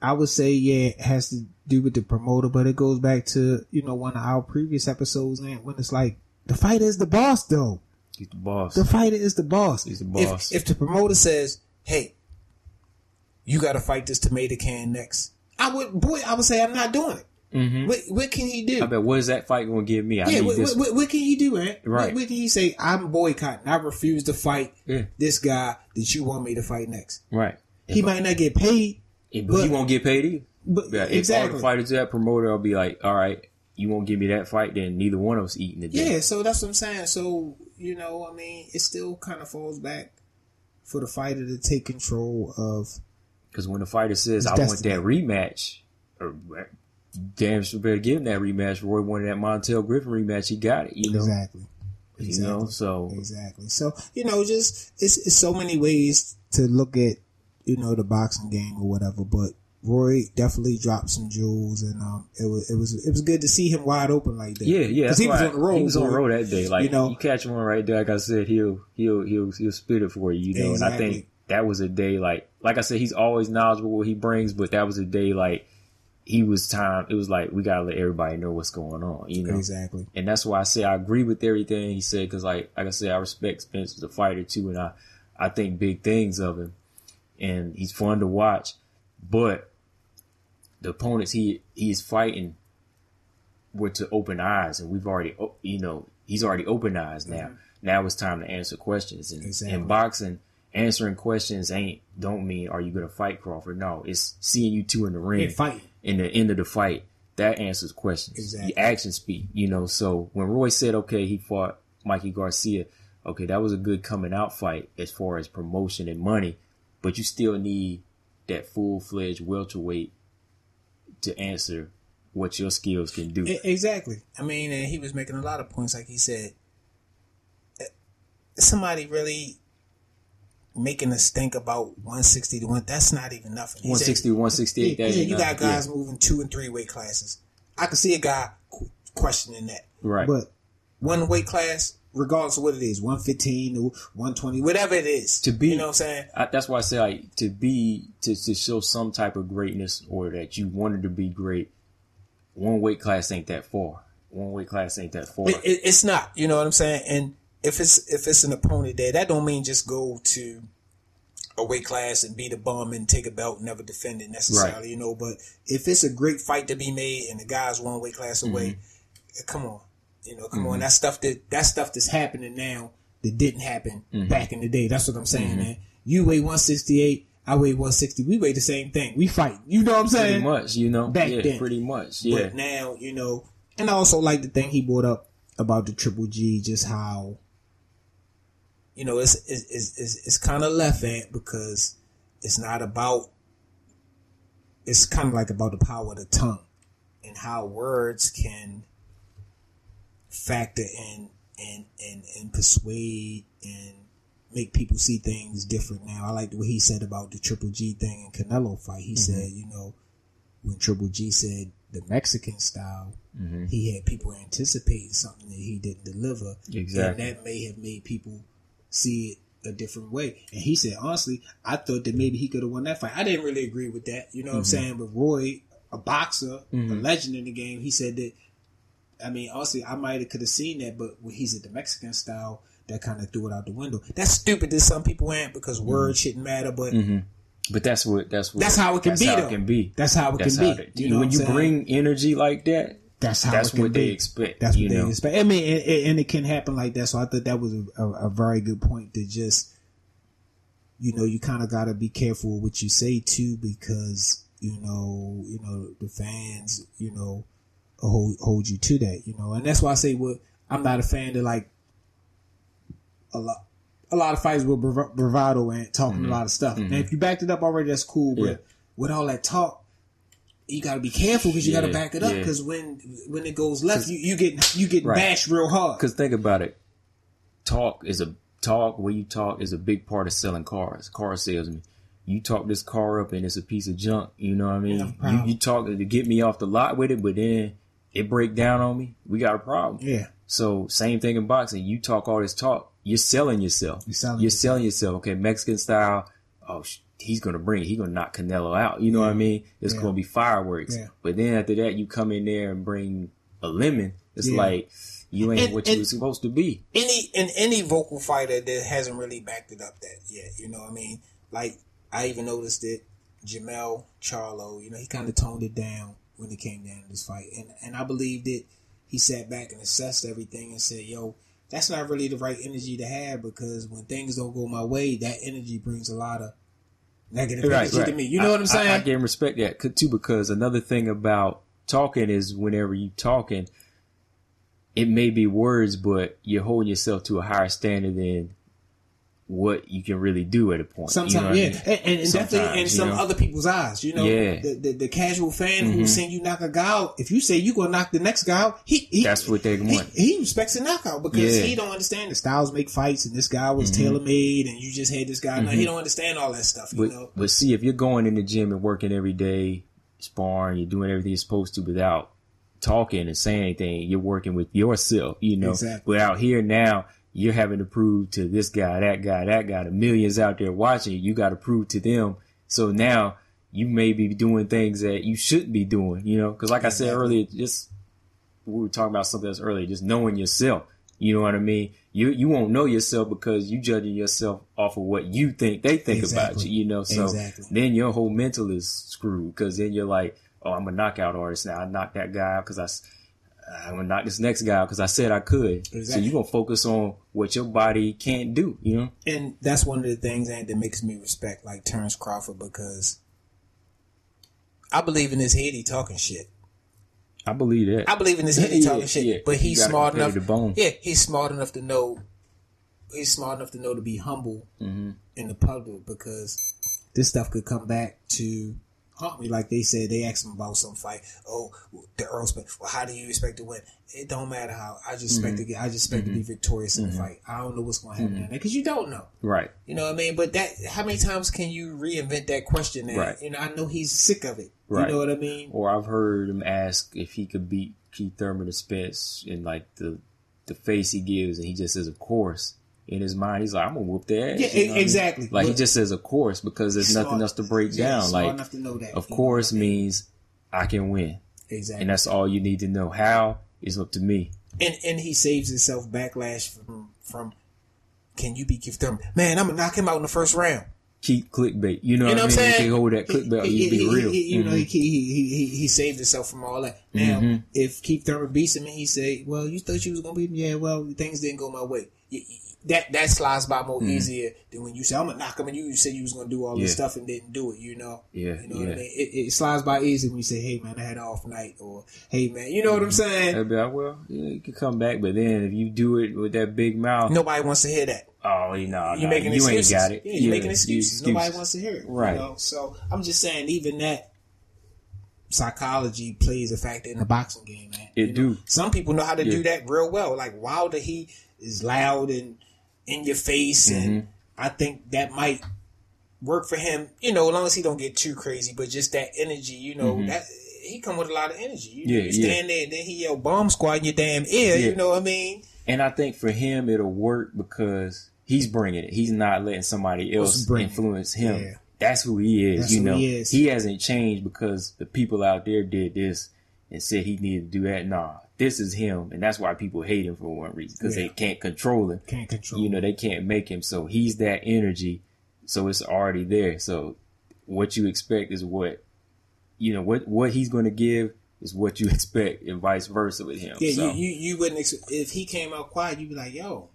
S4: I would say yeah it has to do with the promoter, but it goes back to you know one of our previous episodes and when it's like the fighter is the boss though.
S3: he's the boss.
S4: The fighter is the boss.
S3: He's the boss.
S4: If, if the promoter says, "Hey, you got to fight this tomato can next," I would, boy, I would say I'm not doing it.
S3: Mhm.
S4: What, what can he do?
S3: I bet what is that fight going to give me? I
S4: yeah,
S3: need
S4: what,
S3: this.
S4: what, what, what can he do, man?
S3: Right.
S4: What, what can he say? I'm boycotting. I refuse to fight
S3: Yeah.
S4: this guy that you want me to fight next.
S3: right.
S4: He might not get paid,
S3: but,
S4: But-
S3: he won't get paid either.
S4: but
S3: Yeah, If all
S4: exactly.
S3: the fighters that promoter, I'll be like, all right, you won't give me that fight, then neither one of us eating today.
S4: Yeah, so that's what I'm saying. So, you know, I mean, it still kind of falls back for the fighter to take control of.
S3: Because when the fighter says,
S4: It's
S3: I want that rematch, or damn sure better give him that rematch. Roy wanted that Montell Griffin rematch. He got it, you know.
S4: Exactly.
S3: You know, so
S4: Exactly. So, you know, just, it's, it's so many ways to look at, you know, the boxing game or whatever, but Roy definitely dropped some jewels and, um, it was, it was, it was good to see him wide open like that.
S3: yeah, yeah.
S4: Cause he was on the road.
S3: He was on the road that day. Like
S4: You know-
S3: you catch him on right there, like I said, he'll he'll he'll he'll spit it for you, you know. And I think that was a day like like I said, he's always knowledgeable what he brings, but that was a day like he was time. It was like we gotta let everybody know what's going on, you know.
S4: Exactly.
S3: And that's why I say I agree with everything he said because, like, like I said, I respect Spence as a fighter too, and I, I think big things of him, and he's fun to watch. But the opponents he he's fighting were to open eyes, and we've already, you know, he's already open eyes now. Mm-hmm. Now it's time to answer questions. And
S4: Exactly.
S3: in boxing, answering questions ain't don't mean are you going to fight Crawford? No, it's seeing you two in the ring
S4: And fighting.
S3: in the end of the fight, that answers questions.
S4: Exactly.
S3: The actions speak, you know. So when Roy said, okay, he fought Mikey Garcia, okay, that was a good coming out fight as far as promotion and money, but you still need that full fledged welterweight to answer what your skills can do.
S4: Exactly. I mean, and he was making a lot of points, like he said. eh, Somebody really making us think about 160 to 1. That's not even nothing. He said-
S3: 160, 168,
S4: He,
S3: that
S4: he said
S3: ain't
S4: you got
S3: nothing.
S4: guys moving two and three weight classes. I can see a guy questioning that.
S3: Right.
S4: But one weight class, regardless of what it is, 115 or 120, whatever it is.
S3: To be-
S4: You know what I'm saying?
S3: I, that's why I say like to be to, to show some type of greatness or that you wanted to be great. one weight class ain't that far. One weight class ain't that far.
S4: It, it, it's not. You know what I'm saying? And if it's if it's an opponent there, that don't mean just go to a weight class and beat a bum and take a belt and never defend it necessarily.
S3: Right.
S4: You know, but if it's a great fight to be made and the guy's one weight class away,
S3: Mm-hmm.
S4: come on, you know, come on. That stuff that that stuff that's happening now that didn't happen
S3: Mm-hmm.
S4: back in the day. That's what I'm saying, man. You weigh 168. I weigh 160. We weigh the same thing. We fight. You know what I'm saying?
S3: pretty much, you know.
S4: Back
S3: yeah,
S4: then.
S3: pretty much. Yeah.
S4: But now, you know, and I also like the thing he brought up about the Triple G, just how, you know, it's it's it's, it's, it's kind of left at because it's not about. It's kind of like about the power of the tongue, and how words can factor in and and and persuade and make people see things different. Now, I like what he said about the Triple G thing and Canelo fight. He mm-hmm. said, you know, when Triple G said the Mexican style, mm-hmm. he had people anticipating something that he didn't deliver.
S3: Exactly.
S4: And that may have made people see it a different way. And he said, honestly, I thought that maybe he could have won that fight. I didn't really agree with that. You know what I'm mm-hmm. saying? But Roy, a boxer, a mm-hmm. legend in the game, he said that, I mean, honestly, I might have could have seen that, but when he said the Mexican style, that kind of threw it out the window. That's stupid that some people ain't because mm-hmm. words shouldn't matter, but
S3: But that's what that's what
S4: That's how it can
S3: that's
S4: be,
S3: how
S4: though.
S3: it can be.
S4: That's how it
S3: That's
S4: can
S3: how
S4: be.
S3: it-
S4: You know
S3: when you
S4: saying?
S3: bring energy like that,
S4: That's how
S3: That's what they expect,
S4: That's what
S3: know?
S4: they expect. I mean, and, and- and it can happen like that. So I thought that was a, a, very good point to just, you know, you kind of got to be careful what you say too, because you know, you know, the fans, you know, hold hold you to that, you know, and that's why I say, what I'm not a fan of like a lot. A lot of fights with brav- bravado and talking a lot of stuff. And if you backed it up already, that's cool. But
S3: Mm-hmm. Yeah.
S4: with all that talk, you got to be careful because you got to back it up.
S3: yeah.
S4: Because when when it goes left, you, you get you get
S3: Right.
S4: bashed real hard.
S3: Because think about it, talk is a talk. Where you talk is a big part of selling cars. Car salesman. You talk this car up and it's a piece of junk. You know what I mean?
S4: Yeah,
S3: you, you talk to get me off the lot with it, but then it break down on me. We got a problem.
S4: Yeah,
S3: So same thing in boxing. You talk all this talk. You're selling yourself.
S4: You're selling
S3: You're
S4: yourself.
S3: selling yourself. Okay, Mexican style. Oh, sh- he's gonna bring. it. He's gonna knock Canelo out. You know what I mean? It's
S4: Yeah.
S3: gonna be fireworks.
S4: Yeah.
S3: But then after that, you come in there and bring a lemon. It's
S4: Yeah.
S3: like you ain't
S4: And-
S3: what you
S4: and-
S3: were supposed to be.
S4: any in any vocal fighter that hasn't really backed it up that yet. You know what I mean? Like I even noticed it. Jamel Charlo, you know, he kind of toned it down when it came down to this fight, and and I believed it. he sat back and assessed everything and said, "Yo." That's not really the right energy to have because when things don't go my way, that energy brings a lot of negative right, energy to me. You know
S3: I-
S4: what I'm saying?
S3: I, I can respect that too because another thing about talking is whenever you talking, it may be words, but you're holding yourself to a higher standard than what you can really do at a point.
S4: Sometimes,
S3: you know what I
S4: yeah,
S3: mean?
S4: and, and, and definitely in some
S3: know?
S4: other people's eyes, you know,
S3: Yeah. Mm-hmm.
S4: the, the the casual fan who's seen you knock a guy out. If you say you gonna knock the next guy out, he, he
S3: That's what they want.
S4: He respects a knockout because
S3: Yeah. Mm-hmm.
S4: he don't understand the styles make fights, and this guy was tailor made, and you just had this guy. No, he don't understand all that stuff, you
S3: But,
S4: know.
S3: but see, if you're going in the gym and working every day, sparring, you're doing everything you're supposed to without talking and saying anything, you're working with yourself, you know.
S4: Exactly.
S3: But out here now, you're having to prove to this guy, that guy, that guy, the millions out there watching you, you got to prove to them. So now you may be doing things that you shouldn't be doing, you know. Because like I said earlier, just we were talking about something else earlier, just knowing yourself. You know what I mean? You you won't know yourself because you judging yourself off of what you think they think about you. You know, so
S4: Exactly.
S3: then your whole mental is screwed because then you're like, oh, I'm a knockout artist now. I knocked that guy out because I. I'm gonna knock this next guy out because I said I could. So you're gonna focus on what your body can't do. You know?
S4: And that's one of the things that that makes me respect like Terrence Crawford because I believe in his head he talking shit.
S3: I believe that.
S4: I believe in his head he
S3: Yeah,
S4: talking shit,
S3: yeah.
S4: but
S3: You
S4: smart enough.
S3: the bone.
S4: Yeah, he's smart enough to know. He's smart enough to know to be humble
S3: Mm-hmm.
S4: in the public because this stuff could come back to haunt me. Like they said, they asked him about some fight. Oh, the Errol Spence. Well, how do you expect to win? It don't matter how. I just expect to mm-hmm. get. I just expect to
S3: Mm-hmm.
S4: be victorious in the mm-hmm. fight. I don't know what's going to happen mm-hmm. down there because you don't know.
S3: right.
S4: You know what I mean? But that, how many times can you reinvent that question? And,
S3: Right.
S4: Know, I know he's sick of it.
S3: Right.
S4: You know what I mean?
S3: Or I've heard him ask if he could beat Keith Thurman to Spence in like the the face he gives, and he just says, "Of course." In his mind, he's like, "I'm gonna whoop their ass."
S4: Yeah,
S3: You know what I mean?
S4: exactly.
S3: Like he just says, "Of course," because there's nothing
S4: smart-
S3: else to break
S4: Yeah,
S3: down. Like,
S4: know that.
S3: of
S4: You
S3: course means I can win.
S4: Exactly.
S3: And that's all you need to know. How is up to me.
S4: and and he saves himself backlash from from. Can you be Keith Thurman? Man, I'm gonna knock him out in the first round.
S3: Keep clickbait. You know,
S4: You know
S3: what
S4: what
S3: I
S4: I'm
S3: mean?
S4: saying?
S3: You can hold that clickbait.
S4: He-
S3: You be real.
S4: he- you know,
S3: Mhm.
S4: he, he he he saved himself from all that. Now,
S3: Mm-hmm.
S4: if Keith Thurman beats him and he say, "Well, you thought you was gonna beat him," yeah, well, things didn't go my way. Y- y- That that slides by more easier than when you say, "I'm gonna knock him," and you, you said you was gonna do all this
S3: Mm-hmm.
S4: Stuff and didn't do it. You know,
S3: Yeah,
S4: you know what I mean. It, it slides by easy when you say, "Hey, man, I had an off night," or "Hey, man," you know what I'm saying.
S3: They'll be like, well, yeah, you can come back, but then if you do it with that big mouth,
S4: Nobody wants to hear that.
S3: oh, you know,
S4: You're making
S3: you
S4: excuses.
S3: ain't got it.
S4: Yeah, you're making
S3: you-
S4: excuses. Nobody wants to hear it.
S3: Right.
S4: You know? So I'm just saying, even that psychology plays a factor in the boxing game, man.
S3: It
S4: You know,
S3: do.
S4: Some people know how to
S3: Yeah.
S4: do that real well. Like Wilder, he is loud and in your face,
S3: Mm-hmm.
S4: and I think that might work for him. You know, as long as he don't get too crazy, but just that energy. You know that. He come with a lot of energy. You,
S3: Mm-hmm. Yeah,
S4: you
S3: yeah.
S4: stand there and then he yell bomb squad in your damn ear.
S3: Yeah.
S4: You know what I mean?
S3: And I think for him, it'll work because he's bringing it. He's not letting somebody else
S4: bringing it.
S3: influence him.
S4: Yeah.
S3: That's who he is.
S4: That's
S3: you
S4: who
S3: know,
S4: he is.
S3: hasn't changed because the people out there did this and said he needed to do that. Nah, this is him, and that's why people hate him for one reason because
S4: Yeah.
S3: they can't control him.
S4: Can't control.
S3: You know, they can't make him. So he's that energy. So it's already there. So what you expect is what you know what what he's going to give is what you [laughs] expect, and vice versa with him.
S4: Yeah,
S3: so,
S4: you, you you wouldn't ex- if he came out quiet, you'd be like, "Yo,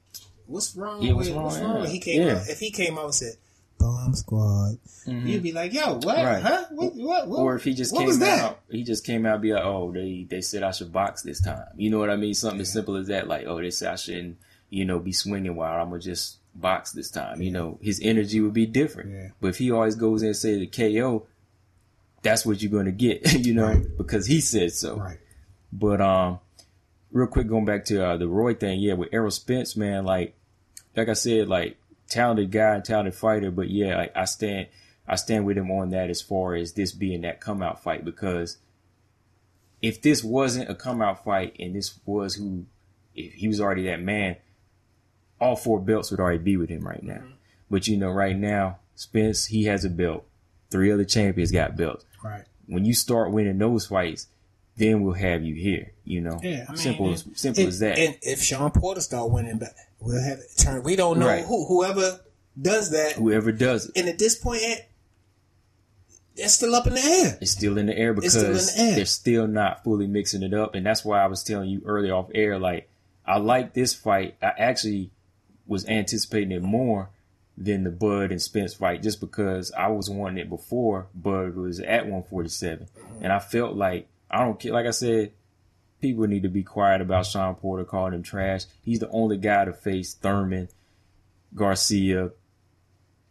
S4: what's wrong?
S3: Yeah,
S4: with,
S3: what's
S4: what's
S3: wrong?
S4: wrong?"
S3: Yeah.
S4: He came
S3: Yeah.
S4: out if he came out and said, "Bomb Squad," you'd be like, "Yo, what?
S3: Right.
S4: Huh? What? What? what?
S3: or if he just came
S4: that?
S3: out, he just came out be like, "Oh, they they said I should box this time." You know what I mean? Something as simple as that. Like, "Oh, they said I shouldn't, you know, be swinging while I'm gonna just box this time." You know, his energy would be different.
S4: Yeah.
S3: But if he always goes in and say the KO, that's what you're gonna get. [laughs] You know,
S4: Right.
S3: because he said so.
S4: Right.
S3: But um, real quick, going back to uh, the Roy thing, yeah, with Errol Spence, man, like, like I said, like talented guy, talented fighter, but yeah, like, I stand, I stand with him on that as far as this being that come out fight because if this wasn't a come out fight and this was who, if he was already that man, all four belts would already be with him right now. Mm-hmm. But you know, right now, Spence he has a belt. Three other champions got belts
S4: Right.
S3: when you start winning those fights, then we'll have you here. You know,
S4: Yeah. I mean,
S3: simple, as, simple
S4: and-
S3: as that.
S4: And if Sean Porter start winning, back, we'll have it turn. We don't know
S3: Right.
S4: who whoever does that.
S3: Whoever does it,
S4: And at this point, eh, it's still up in the air.
S3: it's still in the air
S4: It's still
S3: because
S4: the air.
S3: they're still not fully mixing it up, and that's why I was telling you earlier off air. Like, I like this fight. I actually was anticipating it more than the Bud and Spence fight, just because I was wanting it before Bud was at 147,
S4: Mm-hmm.
S3: and I felt like I don't care. Like I said, people need to be quiet about Sean Porter calling him trash. He's the only guy to face Thurman, Garcia,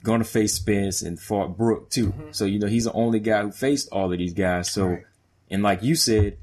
S3: going to face Spence and fought Brook too. Mm-hmm. So you know he's the only guy who faced all of these guys. So,
S4: Right.
S3: and like you said,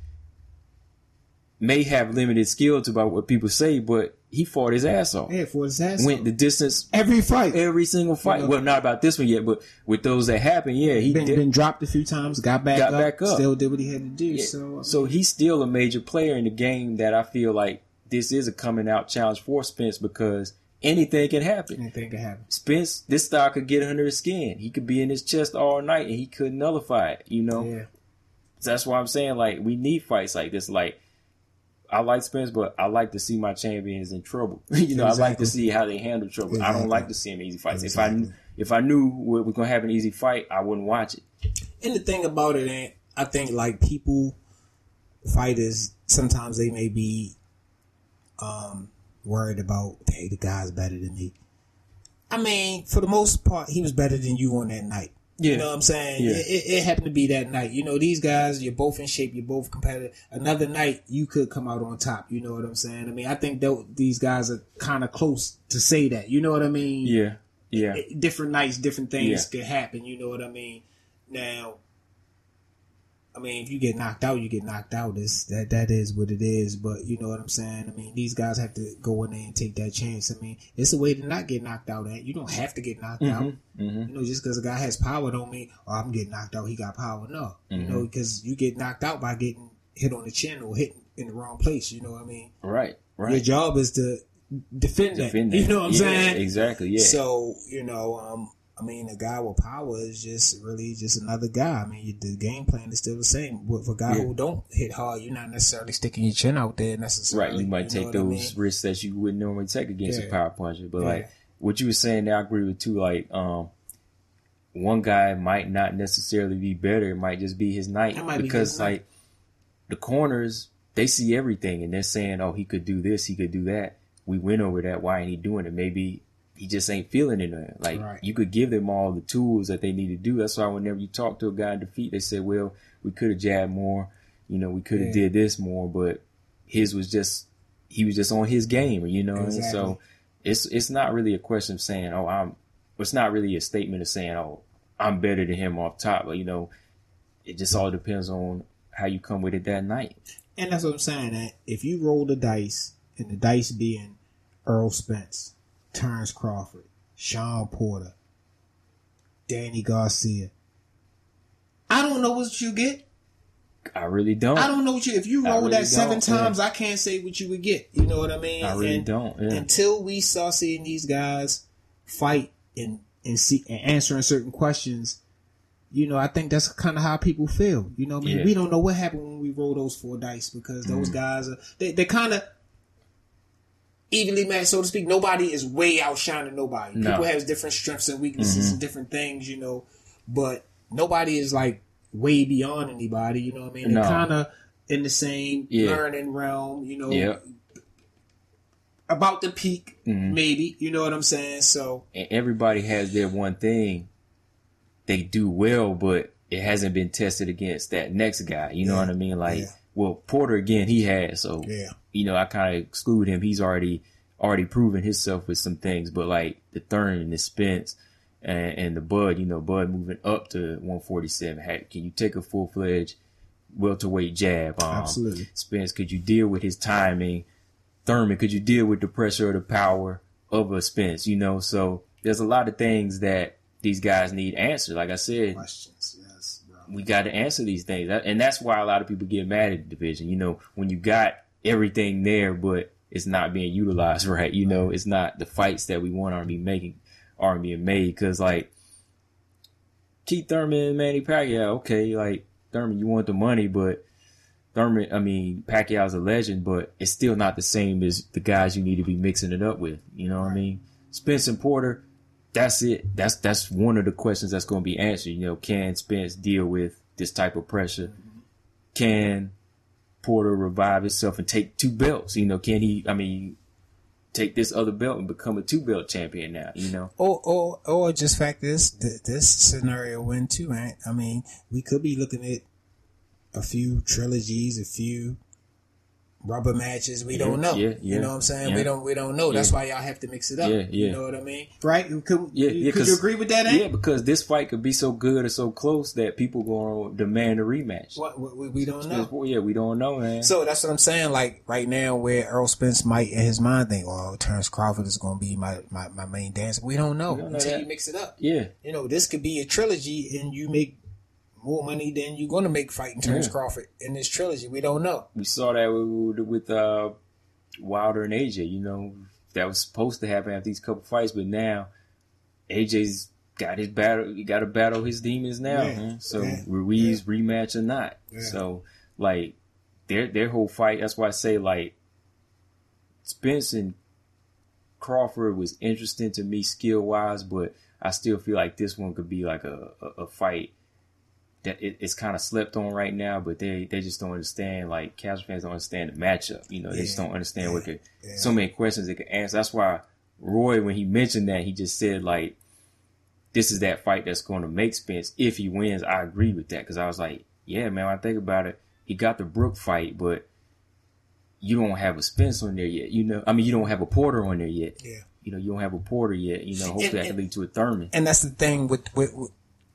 S3: may have limited skill to about what people say, but he fought his ass off.
S4: Yeah, for his ass. Off.
S3: Went the distance
S4: every fight.
S3: every single fight.
S4: You know.
S3: well, not about this one yet, but with those that happened, yeah, he
S4: been,
S3: did.
S4: been dropped a few times, got back
S3: Got
S4: up,
S3: back up.
S4: still did what he had to do.
S3: Yeah.
S4: So,
S3: So he's still a major player in the game that I feel like this is a coming out challenge for Spence because anything can happen.
S4: anything can happen.
S3: Spence, this style could get under his skin. He could be in his chest all night and he could nullify it, you know?
S4: Yeah.
S3: So that's why I'm saying like we need fights like this. Like I like Spence, but I like to see my champions in trouble. [laughs] you know, I like to see how they handle trouble. I don't like to see them easy fights.
S4: Exactly.
S3: If I if I knew we was gonna have an easy fight, I wouldn't watch it.
S4: And the thing about it, ain't I think like people, fighters, sometimes they may be um, worried about, hey, the guy's better than me. I mean, for the most part, he was better than you on that night.
S3: Yeah.
S4: You know what I'm saying?
S3: Yeah.
S4: It, it, it happened to be that night. You know, these guys, you're both in shape, you're both competitive. Another night, you could come out on top. You know what I'm saying? I mean, I think tho- these guys are kind of close to say that. You know what I mean?
S3: Yeah. Yeah.
S4: different nights, different things
S3: Yeah.
S4: could happen. You know what I mean? Now, I mean, if you get knocked out, you get knocked out. It's, that that is what it is. But you know what I'm saying? I mean, these guys have to go in there and take that chance. I mean, it's a way to not get knocked out. At you don't have to get knocked out.
S3: Mhm.
S4: You know, just because a guy has power don't mean oh I'm getting knocked out. He got power. No, you
S3: Mm-hmm.
S4: know, because you get knocked out by getting hit on the chin or hit in the wrong place. You know what I mean?
S3: Right. Right.
S4: Your job is to defend,
S3: Defend
S4: that. You know what I'm
S3: Yeah,
S4: saying?
S3: Exactly. Yeah.
S4: So you know, um, I mean, a guy with power is just really just another guy. I mean, the game plan is still the same. But for a guy
S3: Yeah.
S4: who don't hit hard, you're not necessarily sticking your chin out there necessarily.
S3: Right, you might
S4: know
S3: take
S4: what I
S3: those
S4: mean?
S3: risks that you wouldn't normally take against
S4: Yeah.
S3: a power puncher. But
S4: Yeah.
S3: like what you were saying there, I agree with too. Like, um, one guy might not necessarily be better. It might just be his night
S4: might be
S3: because
S4: his night.
S3: like the corners, they see everything and they're saying, "Oh, he could do this, he could do that." We went over that. Why ain't he doing it? Maybe he just ain't feeling it. there. Like
S4: Right.
S3: you could give them all the tools that they need to do. That's why whenever you talk to a guy in defeat, they say, "Well, we could have jabbed more. You know, we could have
S4: Yeah.
S3: did this more." But his was just he was just on his game, you know. what I mean?
S4: Exactly.
S3: So it's it's not really a question of saying, "Oh, I'm." It's not really a statement of saying, "Oh, I'm better than him off top." But you know, it just all depends on how you come with it that night.
S4: And that's what I'm saying. That if you roll the dice, and the dice being Errol Spence, Terrence Crawford, Sean Porter, Danny Garcia, I don't know what you get.
S3: I really don't.
S4: I don't know what you. If you roll
S3: really
S4: that seven
S3: don't, yeah.
S4: times, I can't say what you would get. You know what I mean?
S3: I really
S4: And
S3: don't. Yeah.
S4: Until we start seeing these guys fight and and see and answering certain questions, you know, I think that's kind of how people feel. You know, what I mean,
S3: Yeah.
S4: we don't know what happened when we roll those four dice because those
S3: Mm.
S4: guys are they they kind of evenly matched, so to speak. Nobody is way outshining nobody.
S3: No.
S4: People have different strengths and weaknesses
S3: Mhm.
S4: and different things, you know, but nobody is like way beyond anybody. You know what I mean?
S3: No.
S4: They're kind of in the same
S3: Yeah.
S4: learning realm. You know,
S3: Yeah.
S4: about the peak,
S3: Mhm.
S4: maybe. You know what I'm saying? So
S3: and everybody has their one thing they do well, but it hasn't been tested against that next guy. You know
S4: Yeah.
S3: what I mean? Like,
S4: Yeah.
S3: Well, Porter again, he has. So,
S4: yeah,
S3: you know, I kind of exclude him. He's already already proven himself with some things, but like the Thurn and the Spence and, and the Bud, you know, Bud moving up to 147. Hey, can you take a full fledged welterweight jab? Um,
S4: Absolutely.
S3: Spence, could you deal with his timing? Thurman, could you deal with the pressure or the power of a Spence? You know, so there's a lot of things that these guys need answered. Like I said,
S4: questions. Bro.
S3: We got to answer these things, and that's why a lot of people get mad at the division. You know, when you got everything there, but it's not being utilized [laughs] right. You know, it's not the fights that we want aren't being making aren't being made because like Keith Thurman and Manny Pacquiao, okay, like Thurman, you want the money, but Thurman, I mean Pacquiao's a legend, but it's still not the same as the guys you need to be mixing it up with. You know what I mean? Spence and Porter, that's it. That's that's one of the questions that's going to be answered. You know, can Spence deal with this type of pressure? Can Porter revive himself and take two belts? You know, can he? I mean, take this other belt and become a two belt champion now? You know,
S4: Or, or, or just fact this, this scenario win too, man. I mean, we could be looking at a few trilogies, a few rubber matches. We don't know.
S3: yeah,
S4: You know what I'm saying?
S3: yeah.
S4: We don't. We don't know. That's why y'all have to mix it up.
S3: Yeah, yeah.
S4: You know what I mean? Right? Could,
S3: Yeah,
S4: you,
S3: yeah,
S4: could
S3: 'cause-
S4: you agree with that?
S3: yeah, because this fight could be so good or so close that people going to demand a rematch.
S4: What, what, we- we don't know.
S3: Yeah, we don't know, man.
S4: So that's what I'm saying. Like right now, where Errol Spence might in his mind think, "Oh, Terrence Crawford is going to be my, my, my main dancer." We don't know
S3: We don't know
S4: until
S3: that.
S4: you mix it up.
S3: yeah,
S4: You know, this could be a trilogy, and you make more money than you're going to make fighting Terrence
S3: Yeah.
S4: Crawford in this trilogy. We don't know.
S3: we saw that with, with uh, Wilder and AJ. You know, that was supposed to happen after these couple fights, but now AJ's got his battle. He got to battle his demons now.
S4: Yeah,
S3: man. So
S4: yeah,
S3: Ruiz rematch or not. So like their their whole fight. That's why I say like Spence and Crawford was interesting to me skill wise, but I still feel like this one could be like a, a, a fight that it, it's kind of slept on right now, but they, they just don't understand. Like casual fans don't understand the matchup. You know, they just don't understand what could
S4: yeah.
S3: so many questions they could answer. That's why Roy, when he mentioned that, he just said like, "This is that fight that's going to make Spence if he wins." I agree with that because I was like, "Yeah, man." When I think about it, he got the Brook fight, but you don't have a Spence on there yet. You know, I mean, you don't have a Porter on there yet.
S4: Yeah.
S3: You know, you don't have a Porter yet. You know, hopefully
S4: And-
S3: that can lead to a Thurman.
S4: And that's the thing with with,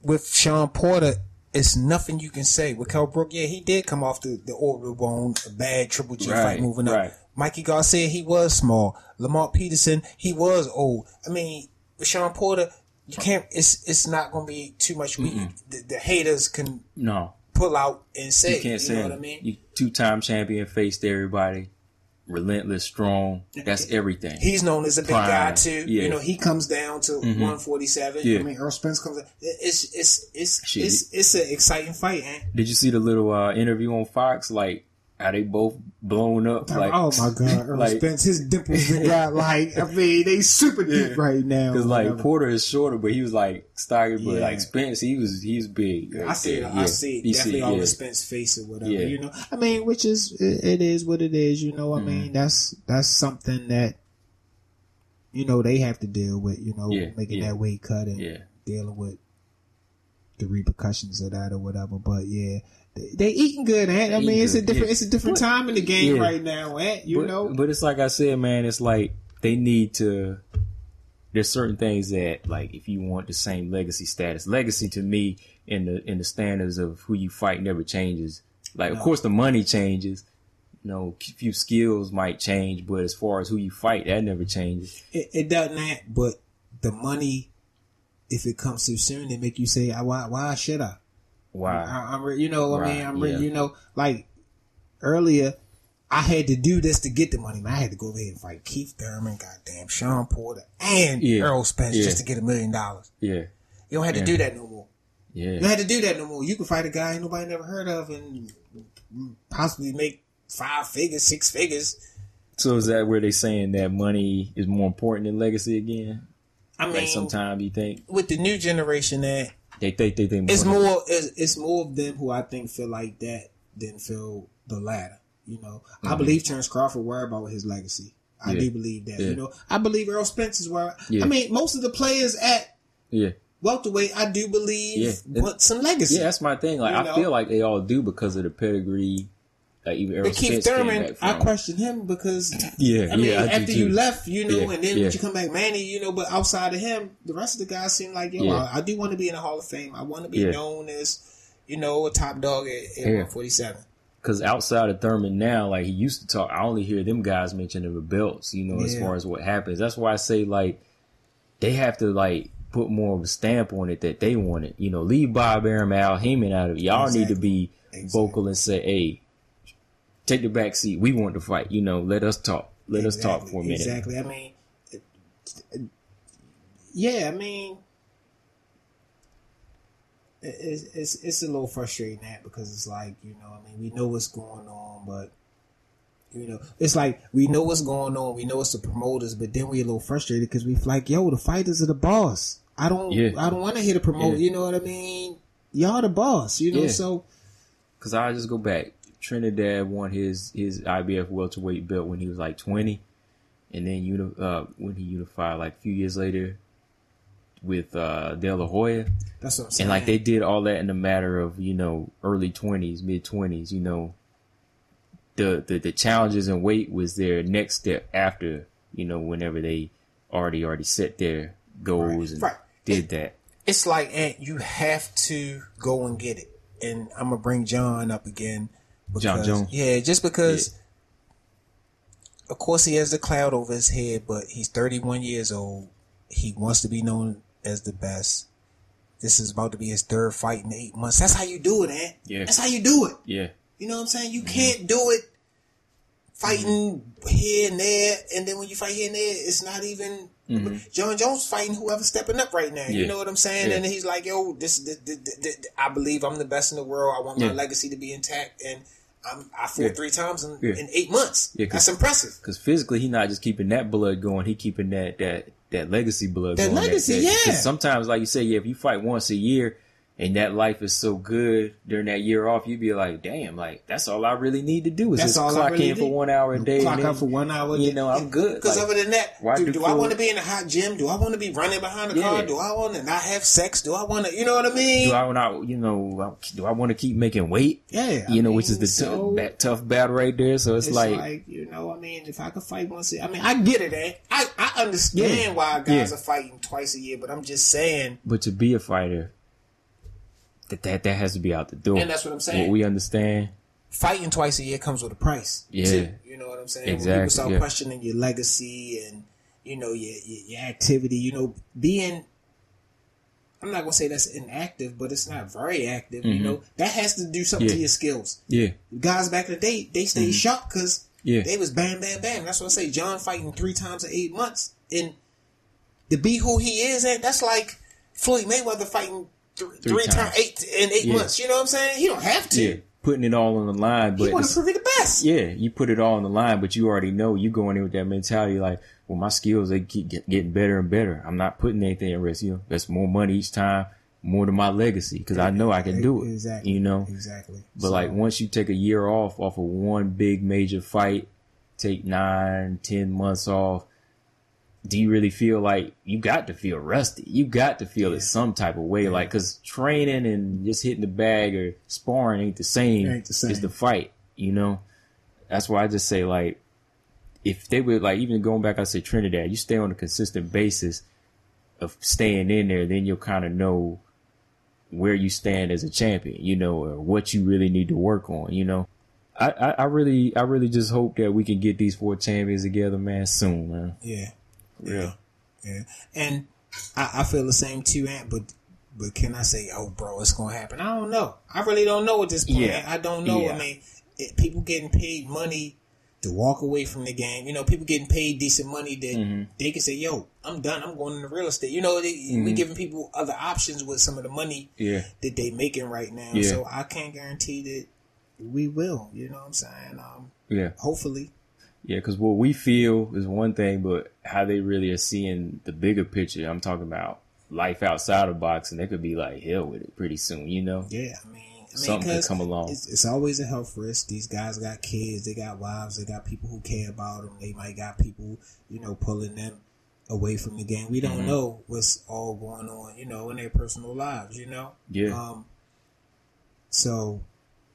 S4: with Sean Porter. It's nothing you can say. With Kel Brook, yeah, he did come off the, the orbital bone, a bad Triple G
S3: Right,
S4: fight moving up.
S3: right.
S4: Mikey Garcia, he was small. Lamont Peterson, he was old. I mean, with Sean Porter, you can't. It's it's not going to be too much. We, the, the haters can
S3: No,
S4: pull out and say.
S3: you
S4: You,
S3: can't say
S4: know
S3: it.
S4: what I mean?
S3: You two time champion faced everybody. Relentless, strong. That's everything.
S4: He's known as a big
S3: Prime,
S4: guy too.
S3: yeah.
S4: You know, he comes down to 147.
S3: Yeah.
S4: I mean, Errol Spence comes. It's it's it's
S3: Shit.
S4: it's it's an exciting fight, man.
S3: Did you see the little uh, interview on Fox? Like how they both blown up? Like
S5: oh my god, Errol
S3: like,
S5: Spence, his dimples got [laughs] like I mean they super deep right now.
S3: Because like
S5: whatever.
S3: Porter is shorter, but he was like stocky, but
S5: Yeah.
S3: like Spence, he was he's big. right
S4: I see it.
S3: there.
S4: I see Definitely
S3: it,
S4: all
S3: yeah.
S4: the Spence face or whatever.
S3: Yeah.
S4: You know,
S5: I mean, which is it, it is what it is. You know, I
S3: Mm-hmm.
S5: mean that's that's something that you know they have to deal with. You know,
S3: Yeah,
S5: making
S3: yeah.
S5: that weight cut and
S3: Yeah.
S5: dealing with the repercussions of that or whatever. But yeah, they, they eating good, eh? Ant. I mean, it's a different
S3: yeah.
S5: it's a different
S3: But-
S5: time in the game
S3: yeah.
S5: right now, Ant. You
S3: but,
S5: know,
S3: but it's like I said, man. It's like they need to. There's certain things that, like, if you want the same legacy status, legacy to me in the in the standards of who you fight never changes. Like, of course, the money changes. You know, a few skills might change, but as far as who you fight, that never changes.
S4: it, it doesn't that, but the money, if it comes too soon, it make you say, "Ah, "Why? Why should I?"
S3: Why?
S4: I, I'm, re- you know, I mean, I'm, re-
S3: yeah.
S4: you know, like earlier, I had to do this to get the money. Man, I had to go ahead and fight Keith Thurman, goddamn Sean Porter, and
S3: Yeah.
S4: Errol Spence
S3: Yeah.
S4: just to get a million dollars.
S3: Yeah,
S4: You don't have to do that no more.
S3: Yeah.
S4: You don't have to do that no more. You can fight a guy nobody never heard of and possibly make five figures, six figures.
S3: So is that where they saying that money is more important than legacy again?
S4: I mean,
S3: Like sometimes you think
S4: with the new generation, that
S3: they think they think
S4: it's more it's, it's more of them who I think feel like that than feel the latter. You know, I believe Terrence Crawford worried about his legacy. I
S3: Mm-hmm. Yeah.
S4: do believe that.
S3: Yeah.
S4: You know, I believe Errol Spence is where.
S3: Yeah.
S4: I mean, most of the players at
S3: Yeah,
S4: welterweight, I do believe,
S3: Yeah.
S4: want some legacy.
S3: yeah, that's my thing. Like
S4: You
S3: I
S4: know?
S3: feel like they all do because of the pedigree. Like even Errol
S4: But Keith Thurman, I question him because
S3: Yeah,
S4: I mean,
S3: yeah, I
S4: after you left, you know,
S3: Yeah,
S4: and then
S3: yeah.
S4: when you come back, Manny, you know, but outside of him, the rest of the guys seem like, yo,
S3: Yeah.
S4: I, I do want to be in the Hall of Fame. I want to be known as, you know, a top dog at, at
S3: Yeah.
S4: 147.
S3: Because outside of Thurman now, like he used to talk, I only hear them guys mentioning the belts. You know, as far as what happens. That's why I say like they have to like put more of a stamp on it that they want it. You know, leave Bob Arum, Al Haymon out of it. Y'all need to be
S4: Exactly.
S3: vocal and say, "Hey, take the back seat. We want to fight. You know, let us talk. Let us talk for a minute."
S4: Exactly. I mean, yeah, I mean, it's, it's it's a little frustrating that because it's like you know, I mean, we know what's going on, but you know, it's like we know what's going on, we know it's the promoters, but then we're a little frustrated because we like, yo, the fighters are the boss. I don't,
S3: Yeah.
S4: I don't want to hear the promoter.
S3: Yeah.
S4: You know what I mean? Y'all the boss. You know,
S3: Yeah.
S4: so
S3: Because I just go back. Trinidad won his his IBF welterweight belt when he was like twenty, and then uni- uh, when he unified like a few years later with uh, De La Hoya,
S4: that's what I'm saying.
S3: and like they did all that in a matter of you know early twenties, mid twenties. You know, the, the the challenges in weight was their next step after you know whenever they already already set their goals and
S4: Right.
S3: did that.
S4: it's like Ant, you have to go and get it. And I'm gonna bring Jon up again. Because,
S3: Jon Jones?
S4: Yeah, just because of course he has the cloud over his head, but he's 31 years old. He wants to be known as the best. This is about to be his third fight in eight months. That's how you do it, man.
S3: Yeah.
S4: That's how you do it.
S3: Yeah,
S4: You know what I'm saying? You can't do it fighting here and there, and then when you fight here and there, it's not even. Jon Jones fighting whoever's stepping up right now. You
S3: Mm-hmm.
S4: Know what I'm saying?
S3: Yeah.
S4: And he's like, "Yo, this, this, this, this- I believe I'm the best in the world. I want my
S3: Yeah.
S4: legacy to be intact, and I'm, I fought
S3: Yeah.
S4: three times in,
S3: Yeah.
S4: in eight months.
S3: Yeah,
S4: That's impressive.
S3: because physically he's not just keeping that blood going; he keeping that that that legacy blood
S4: That
S3: going.
S4: legacy,
S3: that,
S4: yeah.
S3: 'cause sometimes, like you say, yeah, if you fight once a year and that life is so good during that year off, you'd be like, damn, like that's all I really need to do is
S4: That's
S3: just
S4: all I
S3: clock
S4: really
S3: in for one hour a day.
S5: Clock out for one hour.
S3: You know, I'm good.
S4: Because
S3: Like,
S4: other than that, do,
S3: do
S4: do I want to be in a hot gym? Do I want to be running behind the car? Do I want to not have sex? Do I want to, you know what I mean?
S3: do I want to, you know, do I want to keep making weight?
S5: Yeah, I
S3: you know, which is the
S5: so-
S3: t- that tough battle right there. So it's,
S4: It's
S3: like,
S4: like, you know, I mean, if I could fight once, a, I mean, I get it, eh? I I understand
S3: Yeah.
S4: why guys
S3: Yeah.
S4: are fighting twice a year, but I'm just saying,
S3: but to be a fighter, that that that has to be out the door.
S4: And that's what I'm saying.
S3: What we understand.
S4: fighting twice a year comes with a price.
S3: Yeah.
S4: too. you know what I'm saying. When
S3: Exactly,
S4: people start
S3: yeah.
S4: questioning your legacy and you know your, your your activity, you know, being. I'm not gonna say that's inactive, but it's not very active. You know that has to do something
S3: Mm-hmm. Yeah.
S4: to your skills.
S3: Yeah,
S4: Guys back in the day, they stayed
S3: Mm-hmm.
S4: sharp because
S3: Yeah.
S4: They was bam, bam, bam. That's what I say. Jon fighting three times in eight months. And to be who he is, and that's like Floyd Mayweather fighting th- three,
S3: Three
S4: times eight in eight
S3: Yeah.
S4: months. You know what I'm saying? He don't have to.
S3: Yeah. Putting it all on the line, but
S4: He want to prove he the best.
S3: yeah, you put it all on the line, but you already know you going in with that mentality like, well, my skills they keep get, getting better and better. I'm not putting anything at risk. You know, that's more money each time, more to my legacy because I know I can do it.
S4: Exactly.
S3: You know,
S4: Exactly.
S3: but
S4: So,
S3: like once you take a year off off of one big major fight, take nine, ten months off. Do you really feel like you got to feel rusty? You got to feel it some type of way, like because training and just hitting the bag or sparring ain't the same,
S4: Ain't the same.
S3: as the fight. You know, that's why I just say like, if they would like even going back, I say Trinidad, you stay on a consistent basis of staying in there, then you'll kind of know where you stand as a champion, you know, or what you really need to work on, you know. I, I, I really I really just hope that we can get these four champions together, man, soon, man.
S4: yeah.
S3: Yeah.
S4: Yeah, and I, I feel the same too, Ant. But but can I say, oh, bro, it's gonna happen? I don't know. I really don't know at this point.
S3: Yeah.
S4: I don't know.
S3: Yeah.
S4: I mean, it, people getting paid money to walk away from the game. You know, people getting paid decent money that
S3: Mm-hmm.
S4: they can say, "Yo, I'm done. I'm going into real estate." You know, they,
S3: Mm-hmm.
S4: we giving people other options with some of the money
S3: Yeah.
S4: that they making right now.
S3: Yeah.
S4: So I can't guarantee that we will. You know what I'm saying? Um,
S3: Yeah.
S4: hopefully.
S3: Yeah, because what we feel is one thing, but how they really are seeing the bigger picture. I'm talking about life outside of boxing. They could be like hell with it pretty soon, you know.
S4: Yeah, I mean, I mean,
S3: Something could come along.
S4: It's, it's always a health risk. These guys got kids, they got wives, they got people who care about them. They might got people, you know, pulling them away from the game. We don't
S3: Mm-hmm.
S4: know what's all going on, you know, in their personal lives. You know,
S3: Yeah.
S4: Um, so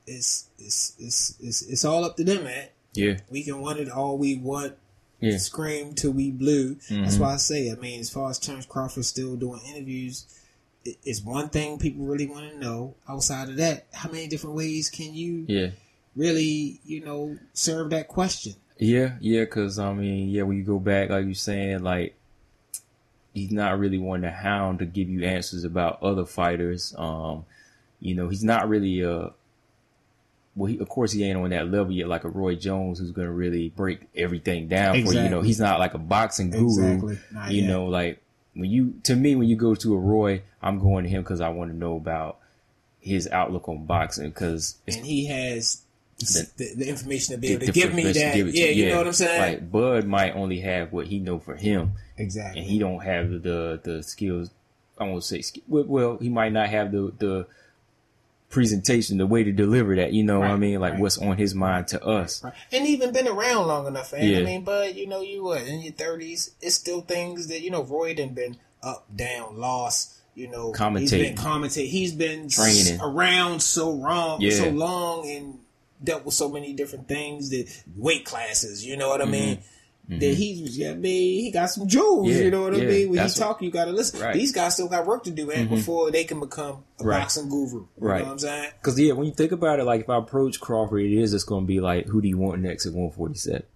S4: it's it's it's it's it's all up to them, man.
S3: Yeah,
S4: We can want it all we want.
S3: yeah, Mm-hmm.
S4: Scream till we blue. That's why I say. I mean, as far as Terrence Crawford still doing interviews, it's one thing people really want to know. Outside of that, how many different ways can you
S3: yeah.
S4: really, you know, serve that question?
S3: Yeah, yeah, because I mean, yeah, when you go back, like you're saying, like he's not really one to hound to give you answers about other fighters. Um, you know, he's not really a well. He, of course, he ain't on that level yet, like a Roy Jones, who's going to really break everything down for you. You know, he's not like a boxing guru.
S4: Exactly.
S3: You
S4: yet.
S3: know, like when you to me, when you go to a Roy, I'm going to him because I want to know about his outlook on boxing because
S4: And he has the, the, the information to be able to give me that.
S3: give it to
S4: yeah, you know what I'm saying?
S3: Like Bud might only have what he know for him,
S4: exactly.
S3: and he don't have the the skills. I won't say well, well, he might not have the the presentation, the way to deliver that. You know what I mean? Like
S4: right.
S3: what's on his mind to us.
S4: Right. And even been around long enough, man.
S3: Yeah.
S4: I mean, but you know, you what in your thirties, it's still things that you know. Roy done been up, down, lost. You know, He's been
S3: Commentating.
S4: commentate. He's been
S3: Training.
S4: around so wrong,
S3: Yeah.
S4: so long, and dealt with so many different things that weight classes. You know what I mm-hmm. mean? That he's, yeah, I mean, he got some jewels.
S3: Mm-hmm. Yeah,
S4: you know what I mean? When he
S3: that's what-
S4: you got to listen.
S3: Right.
S4: These guys still got work to do, man, before they can become a
S3: Right.
S4: boxing guru. You
S3: Right.
S4: know what I'm saying?
S3: Because yeah, when you think about it, like if I approach Crawford, it is just to be like, who do you want next at 147? [laughs]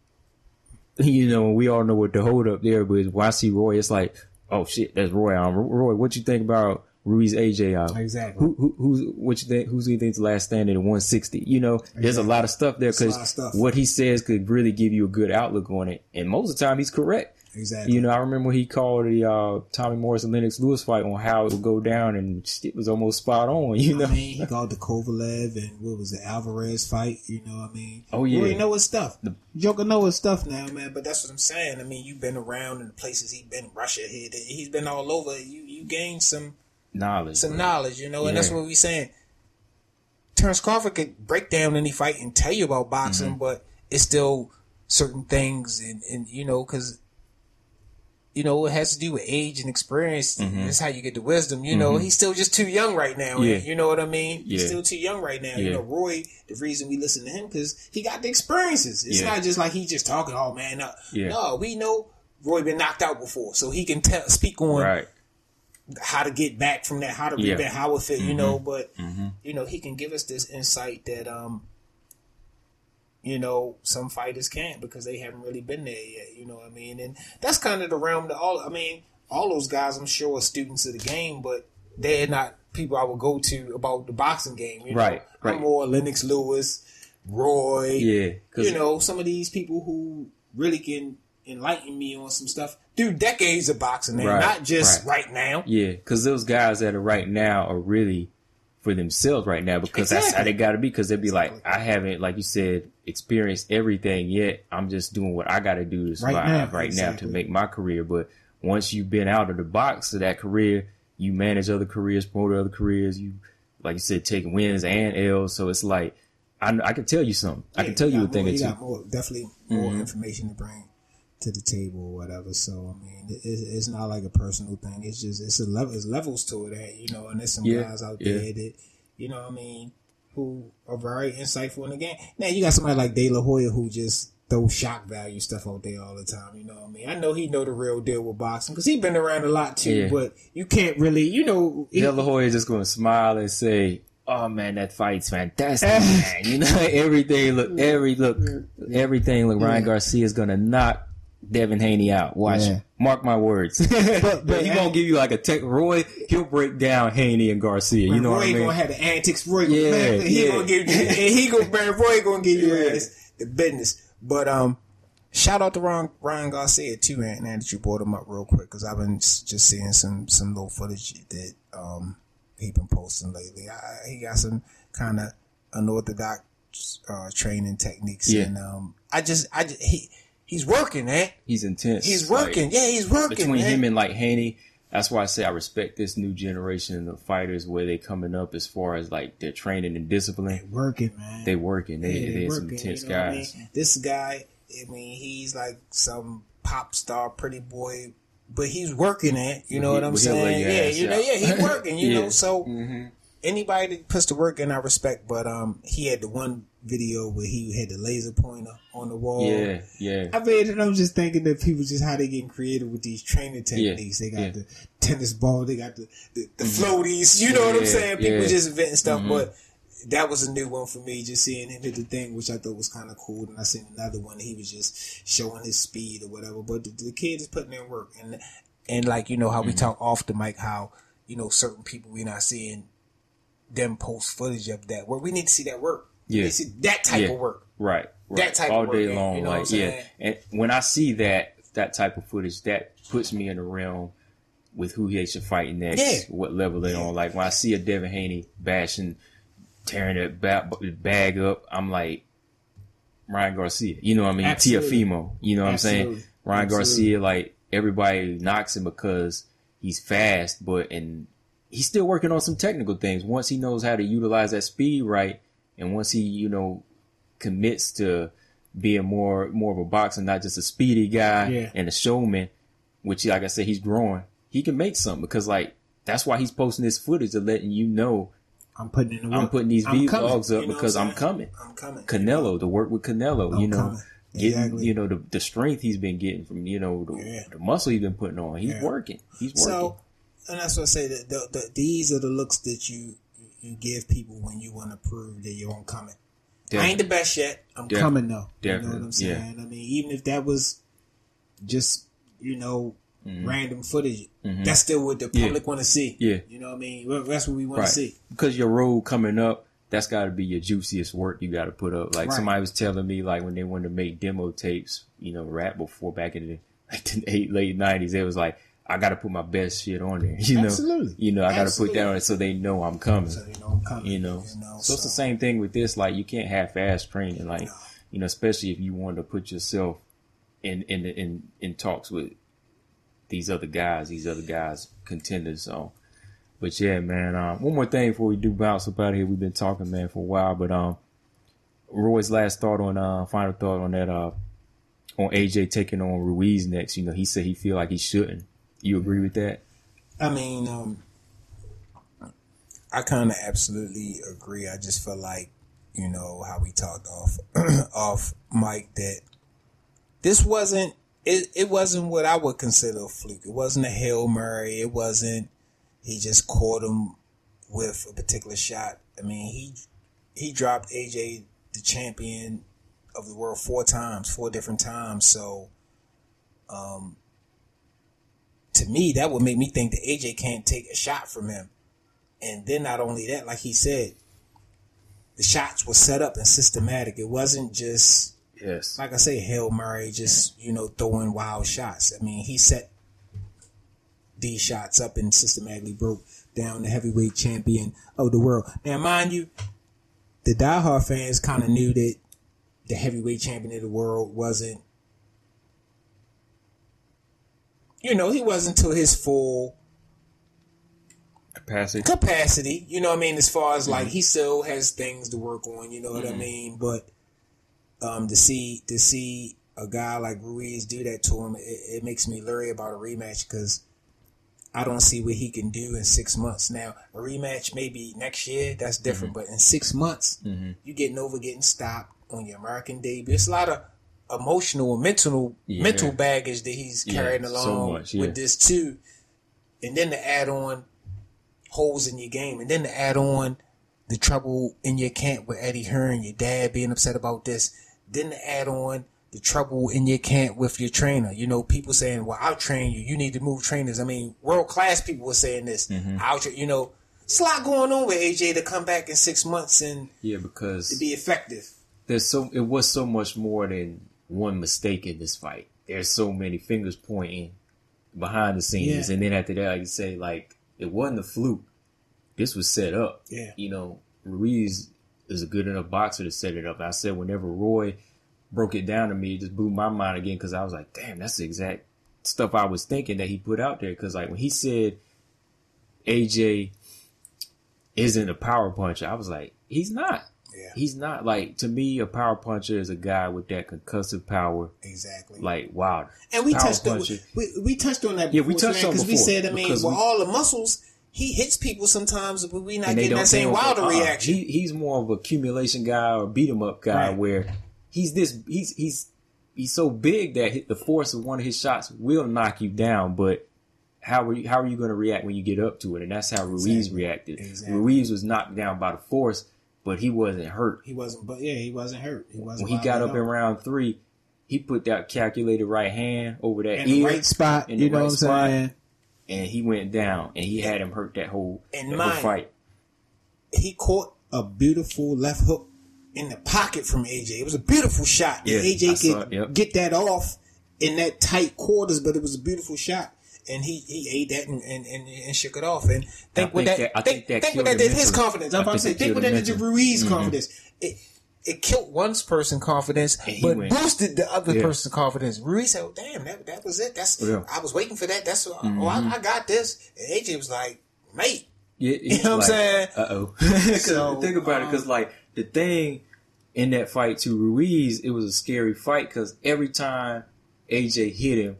S3: You know, we all know what the hold up there, but when I see Roy, it's like, oh shit, that's Roy. Um, Roy, what you think about Ruiz AJ? Uh,
S4: Exactly.
S3: Who, who, who's you think? Who's who you think's the last standing at 160? You know, there's a lot of stuff there
S4: a lot of
S3: because what he says could really give you a good outlook on it, and most of the time he's correct.
S4: Exactly.
S3: You know, I remember he called the uh, Tommy Morris and Lennox Lewis fight on how it would go down, and it was almost spot on. You know,
S4: I mean, he [laughs] called the Kovalev and what was the Alvarez fight. You know what I mean?
S3: Oh, yeah.
S4: Roy know his stuff. Joker know his stuff now, man. But that's what I'm saying. I mean, you've been around in the places he's been, Russia, he, he's been all over. You you gained some
S3: knowledge.
S4: some knowledge, you know, and that's what we saying. Terrence Crawford could break down any fight and tell you about boxing,
S3: Mm-hmm.
S4: but it's still certain things, and, and you know, because you know it has to do with age and experience. That's how you get the wisdom. You know, he's still just too young right now.
S3: Mm-hmm. Yeah.
S4: You know what I mean? He's still too young right now. You know, Roy. The reason we listen to him because he got the experiences. It's
S3: Yeah.
S4: not just like he's just talking. Oh man, no,
S3: Yeah.
S4: no, we know. Roy been knocked out before, so he can tell, speak on
S3: Right.
S4: How to get back from that, how to
S3: Yeah.
S4: rebound, how it fit, you know. But
S3: Mm-hmm.
S4: you know, he can give us this insight that um, you know, some fighters can't because they haven't really been there yet. You know what I mean? And that's kind of the realm that all. I mean, all those guys, I'm sure, are students of the game, but they're not people I would go to about the boxing game. You know?
S3: Right, right.
S4: I'm more Lennox Lewis. Roy.
S3: Yeah,
S4: you know some of these people who really can enlighten me on some stuff through decades of boxing, and
S3: Right,
S4: not just
S3: right.
S4: right, now.
S3: Yeah, because those guys that are right now are really for themselves right now because that's how they got to be. Because they'd be like, I haven't, like you said, experienced everything yet. I'm just doing what I got to do to survive
S6: now,
S3: right now to make my career. But once you've been out of the box of that career, you manage other careers, promote other careers. You, like you said, take wins and L's. So it's like, I, I can tell you something. I can tell you a thing
S4: more,
S3: or
S4: you
S3: two.
S4: got more, definitely more
S3: Mhm.
S4: information to bring to the table or whatever. So I mean, it, it's not like a personal thing. It's just it's a level, it's levels to it. That you know, and there's some
S3: Yeah,
S4: guys out
S3: yeah.
S4: there that you know, what I mean, who are very insightful in the game. Now you got somebody like De La Hoya who just throw shock value stuff out there all the time. You know what I mean? I know he know the real deal with boxing because he been around a lot too.
S3: Yeah.
S4: But you can't really, you know, he-
S3: De La Hoya just going to smile and say, "Oh man, that fight's fantastic, [laughs] man." You know, [laughs] everything look, every look, everything look. Ryan Garcia is going to knock Devin Haney out. Watch,
S6: Yeah.
S3: mark my words. [laughs] but but he gonna give you like a tech. Roy, he'll break down Haney and Garcia. You know
S4: Roy
S3: what I mean?
S4: Roy gonna have the antics. Roy,
S3: Yeah,
S4: man, he
S3: yeah.
S4: gonna give you, and he gonna [laughs] man, Roy gonna give you
S3: Yeah.
S4: ass the business. But um, shout out to Ron Ryan Garcia too, man. Now that you brought him up real quick, because I've been just seeing some some little footage that um he been posting lately. I, he got some kind of unorthodox uh, training techniques,
S3: Yeah.
S4: and um, I just I just, he he's working, man.
S3: He's intense.
S4: He's
S3: Like,
S4: working. yeah, he's working.
S3: between
S4: man.
S3: him and like Haney. That's why I say I respect this new generation of fighters where they coming up as far as like their training and discipline.
S6: Working, man.
S3: They working. They
S4: Yeah,
S3: they're some
S4: working,
S3: intense
S4: you know what I
S3: guys.
S4: mean? This guy, I mean, he's like some pop star, pretty boy, but he's working it. You know
S3: He-
S4: what I'm
S3: but he'll lay
S4: saying? Yeah,
S3: ass
S4: you know, yeah, he's working. You [laughs]
S3: Yeah.
S4: know, so
S3: Mm-hmm.
S4: anybody that puts the work in, I respect. But um, he had the one video where he had the laser pointer on the wall.
S3: Yeah, yeah.
S4: I mean, and I'm just thinking that people just how they getting creative with these training techniques. They got
S3: yeah.
S4: the tennis ball, they got the the, the floaties. You know what I'm saying? People
S3: yeah.
S4: just inventing stuff,
S3: Mhm.
S4: but that was a new one for me. Just seeing him hit the thing, which I thought was kind of cool. And I seen another one. He was just showing his speed or whatever. But the, the kid is putting in work, and and like you know how we
S3: Mm-hmm.
S4: talk off the mic, how you know certain people we're not seeing them post footage of that work. We need to see that work.
S3: Yeah.
S4: see that type
S3: Yeah.
S4: of work.
S3: Right. right.
S4: That type
S3: all
S4: of
S3: day long.
S4: you know
S3: like yeah. And when I see that that type of footage, that puts me in the realm with who they should fight next.
S4: Yeah.
S3: What level they're on. Like when I see a Devin Haney bashing, tearing that ba- bag up, I'm like Ryan Garcia. You know what I mean?
S4: Absolutely.
S3: Teofimo. You know what I'm saying? Ryan
S4: Absolutely.
S3: Garcia, like everybody knocks him because he's fast, but and he's still working on some technical things. Once he knows how to utilize that speed right, and once he, you know, commits to being more more of a boxer, not just a speedy guy
S4: Yeah.
S3: and a showman, which like I said, he's growing. He can make something because like that's why he's posting this footage of letting you know
S6: I'm putting in the work.
S3: I'm putting these
S4: I'm
S3: vlogs up
S4: You know
S3: because
S4: what
S3: I'm coming.
S4: I'm coming.
S3: Canelo the work with Canelo,
S4: I'm
S3: you know,
S4: coming.
S3: getting
S4: Exactly.
S3: you know the, the strength he's been getting from you know the,
S4: Yeah.
S3: the muscle he's been putting on. He's
S4: Yeah.
S3: working. He's working.
S4: So, and that's what I say that the, the, these are the looks that you you give people when you want to prove that you're on coming. I ain't the best yet. I'm
S3: Yeah.
S4: coming though. You know what I'm saying?
S3: yeah.
S4: I mean, even if that was just you know random footage, that's still what the
S3: Mm-hmm. Yeah.
S4: public want to see.
S3: Yeah.
S4: you know what I mean. That's what we want
S3: right
S4: to see.
S3: because your road coming up. That's got to be your juiciest work you got to put up. Like
S4: Right.
S3: somebody was telling me, like when they wanted to make demo tapes, you know, rap before back in the [laughs] like the eight, late nineties, it was like I got to put my best shit on there. [laughs] You know,
S4: Absolutely.
S3: you know, I got to put that on it so they know I'm coming.
S4: So you know I'm coming.
S3: you know.
S4: You know,
S3: so, it's the same thing with this. Like you can't half-ass training. Like
S4: No.
S3: you know, especially if you want to put yourself in in in in talks with these other guys, these other guys contenders. So, but yeah, man. Um, one more thing before we do bounce up out of here. We've been talking, man, for a while. But um, Roy's last thought on uh, final thought on that uh, on AJ taking on Ruiz next. You know, he said he feel like he shouldn't. You agree with that?
S4: I mean, um, I kind of absolutely agree. I just feel like, you know, how we talked off [clears throat] off mic that this wasn't it, it wasn't what I would consider a fluke. It wasn't a Hail Mary. It wasn't he just caught him with a particular shot. I mean, he he dropped AJ the champion of the world four times, four different times. So um, to me, that would make me think that AJ can't take a shot from him. And then not only that, like he said, the shots were set up and systematic. It wasn't just
S3: Yes.
S4: like I say, Hail Murray just, you know, throwing wild shots. I mean, he set these shots up and systematically broke down the heavyweight champion of the world. Now, mind you, the diehard fans kind of knew that the heavyweight champion of the world wasn't, you know, he wasn't to his full
S3: Capacity.
S4: capacity. You know what I mean? As far as like mm-hmm. he still has things to work on. You know what I mm-hmm. mean? But um, to see to see a guy like Ruiz do that to him, it, it makes me leery about a rematch because I don't see what he can do in six months. Now a rematch maybe next year that's different, mm-hmm. but in six months you getting over getting stopped on your American debut. It's a lot of emotional and mental
S3: Yeah.
S4: mental baggage that he's
S3: Yeah,
S4: carrying
S3: so
S4: along
S3: much, yeah.
S4: with this too, and then to add on holes in your game, and then to add on the trouble in your camp with Eddie Hearn, your dad being upset about this, then to add on the trouble in your camp with your trainer. You know, people saying, "Well, I'll train you. You need to move trainers." I mean, world class people were saying this.
S3: Mm-hmm.
S4: I'll, tra- you know, it's a lot going on with AJ to come back in six months and
S3: Yeah, because
S4: to be effective.
S3: there's so it was so much more than one mistake in this fight. There's so many fingers pointing behind the scenes,
S4: Yeah.
S3: and then after that, I you say, like it wasn't a fluke. This was set up.
S4: Yeah.
S3: You know, Ruiz is a good enough boxer to set it up. I said whenever Roy broke it down to me, it just blew my mind again because I was like, damn, that's the exact stuff I was thinking that he put out there. Because like when he said AJ isn't a power puncher, I was like, he's not.
S4: Yeah.
S3: He's not like to me. A power puncher is a guy with that concussive power,
S4: Exactly.
S3: like Wilder.
S4: And we touched on we, we touched on that.
S3: Yeah, we
S4: before,
S3: touched on
S4: because we said I mean, with
S3: we-
S4: all the muscles, he hits people sometimes, but we not getting that same Wilder
S3: uh-uh.
S4: reaction.
S3: He, he's more of a accumulation guy or beat 'em up guy
S4: Right.
S3: where he's this. He's he's he's so big that the force of one of his shots will knock you down, but. How are you? How are you going to react when you get up to it? And that's how Ruiz
S4: Exactly.
S3: reacted.
S4: Exactly.
S3: Ruiz was knocked down by the force, but he wasn't hurt.
S4: he wasn't, but yeah, he wasn't hurt. He wasn't.
S3: When he got up in round three, he put that calculated right hand over that
S4: in the
S3: ear,
S4: right spot,
S3: in
S4: you
S3: the
S4: know
S3: right
S4: what I'm
S3: spot.
S4: saying?
S3: and he went down, and he had him hurt that whole,
S4: And
S3: that whole fight.
S4: He caught a beautiful left hook in the pocket from AJ. It was a beautiful shot.
S3: Yeah, I
S4: AJ
S3: saw
S4: could
S3: it, yep.
S4: get that off in that tight quarters, but it was a beautiful shot. And he, he ate that and, and, and, and shook it off. And think what
S3: think
S4: that,
S3: that- I
S4: think,
S3: think that
S4: think what that did his confidence.
S3: I
S4: I'm about to
S3: think
S4: say, think what that did to Ruiz's
S3: mentally.
S4: confidence. It, it killed one person's confidence, but
S3: went-
S4: boosted the other
S3: Yeah.
S4: person's confidence. Ruiz said, oh, "Damn, that that was it. That's
S3: Yeah.
S4: I was waiting for that. That's oh,
S3: Mm-hmm.
S4: I, I got this." And AJ was like, "Mate,
S3: Yeah, [laughs]
S4: You know what I'm saying?
S3: Uh oh. [laughs]
S4: So,
S3: think about it,
S4: um,
S3: because like the thing in that fight to Ruiz, it was a scary fight because every time AJ hit him,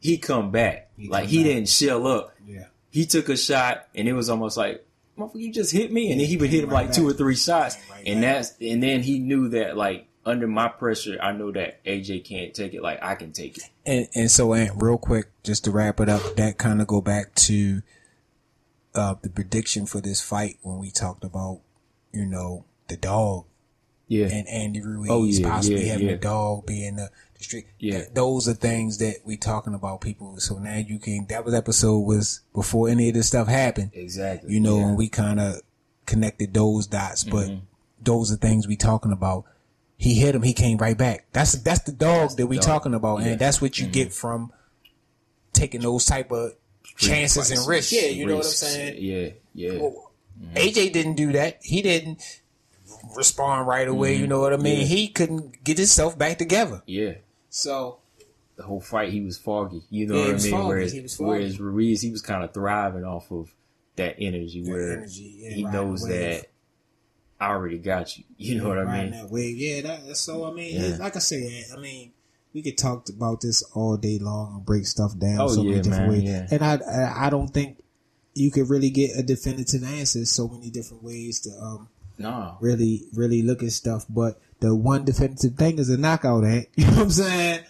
S3: he come back. like
S4: come
S3: he
S4: back.
S3: didn't shell up.
S4: yeah."
S3: He took a shot, and it was almost like, "Motherfucker, you just hit me," and then he would hit him
S4: right
S3: like two or three shots,
S4: right
S3: and
S4: back.
S3: that's and then he knew that like under my pressure, I know that AJ can't take it like I can take it.
S4: And and so, Ant, real quick, just to wrap it up, that kind of go back to uh, the prediction for this fight when we talked about, you know, the dog
S3: Yeah,
S4: and Andy Ruiz
S3: Oh, yeah,
S4: possibly
S3: yeah,
S4: having
S3: yeah.
S4: a dog being the, the street.
S3: Yeah.
S4: Th- those are things that we talking about, people. So now you can. That was episode was before any of this stuff happened.
S3: exactly.
S4: You know,
S3: Yeah.
S4: and we kind of connected those dots, but
S3: Mm-hmm.
S4: those are things we talking about. He hit him, he came right back. That's that's the dog that we
S3: dog.
S4: talking about,
S3: Yeah. Mm-hmm.
S4: and that's what you get from taking those type of chances and risks. Yeah, you know what I'm saying.
S3: Yeah, yeah.
S4: Well, AJ didn't do that. He didn't respond right away. You know what I mean?
S3: Mm-hmm. Yeah.
S4: He couldn't get himself back together.
S3: Yeah.
S4: So
S3: the whole fight he was foggy. You know
S4: Yeah,
S3: what I mean?
S4: foggy.
S3: Whereas,
S4: He was foggy.
S3: whereas Ruiz, he was kind of thriving off of that energy where
S4: energy, yeah,
S3: he knows that I already got you. [laughs] You know what I mean?
S4: that wave. Yeah, that, that's so. I mean,
S3: Yeah.
S4: like I said, I mean, we could talk about this all day long and break stuff down
S3: Oh,
S4: so many
S3: yeah,
S4: different
S3: man,
S4: ways.
S3: yeah.
S4: And I, I, I don't think you could really get a definitive answer. So many different ways to um
S3: No.
S4: really, really look at stuff. But the one definitive thing is a knockout. Ant. [laughs] You know what I'm saying?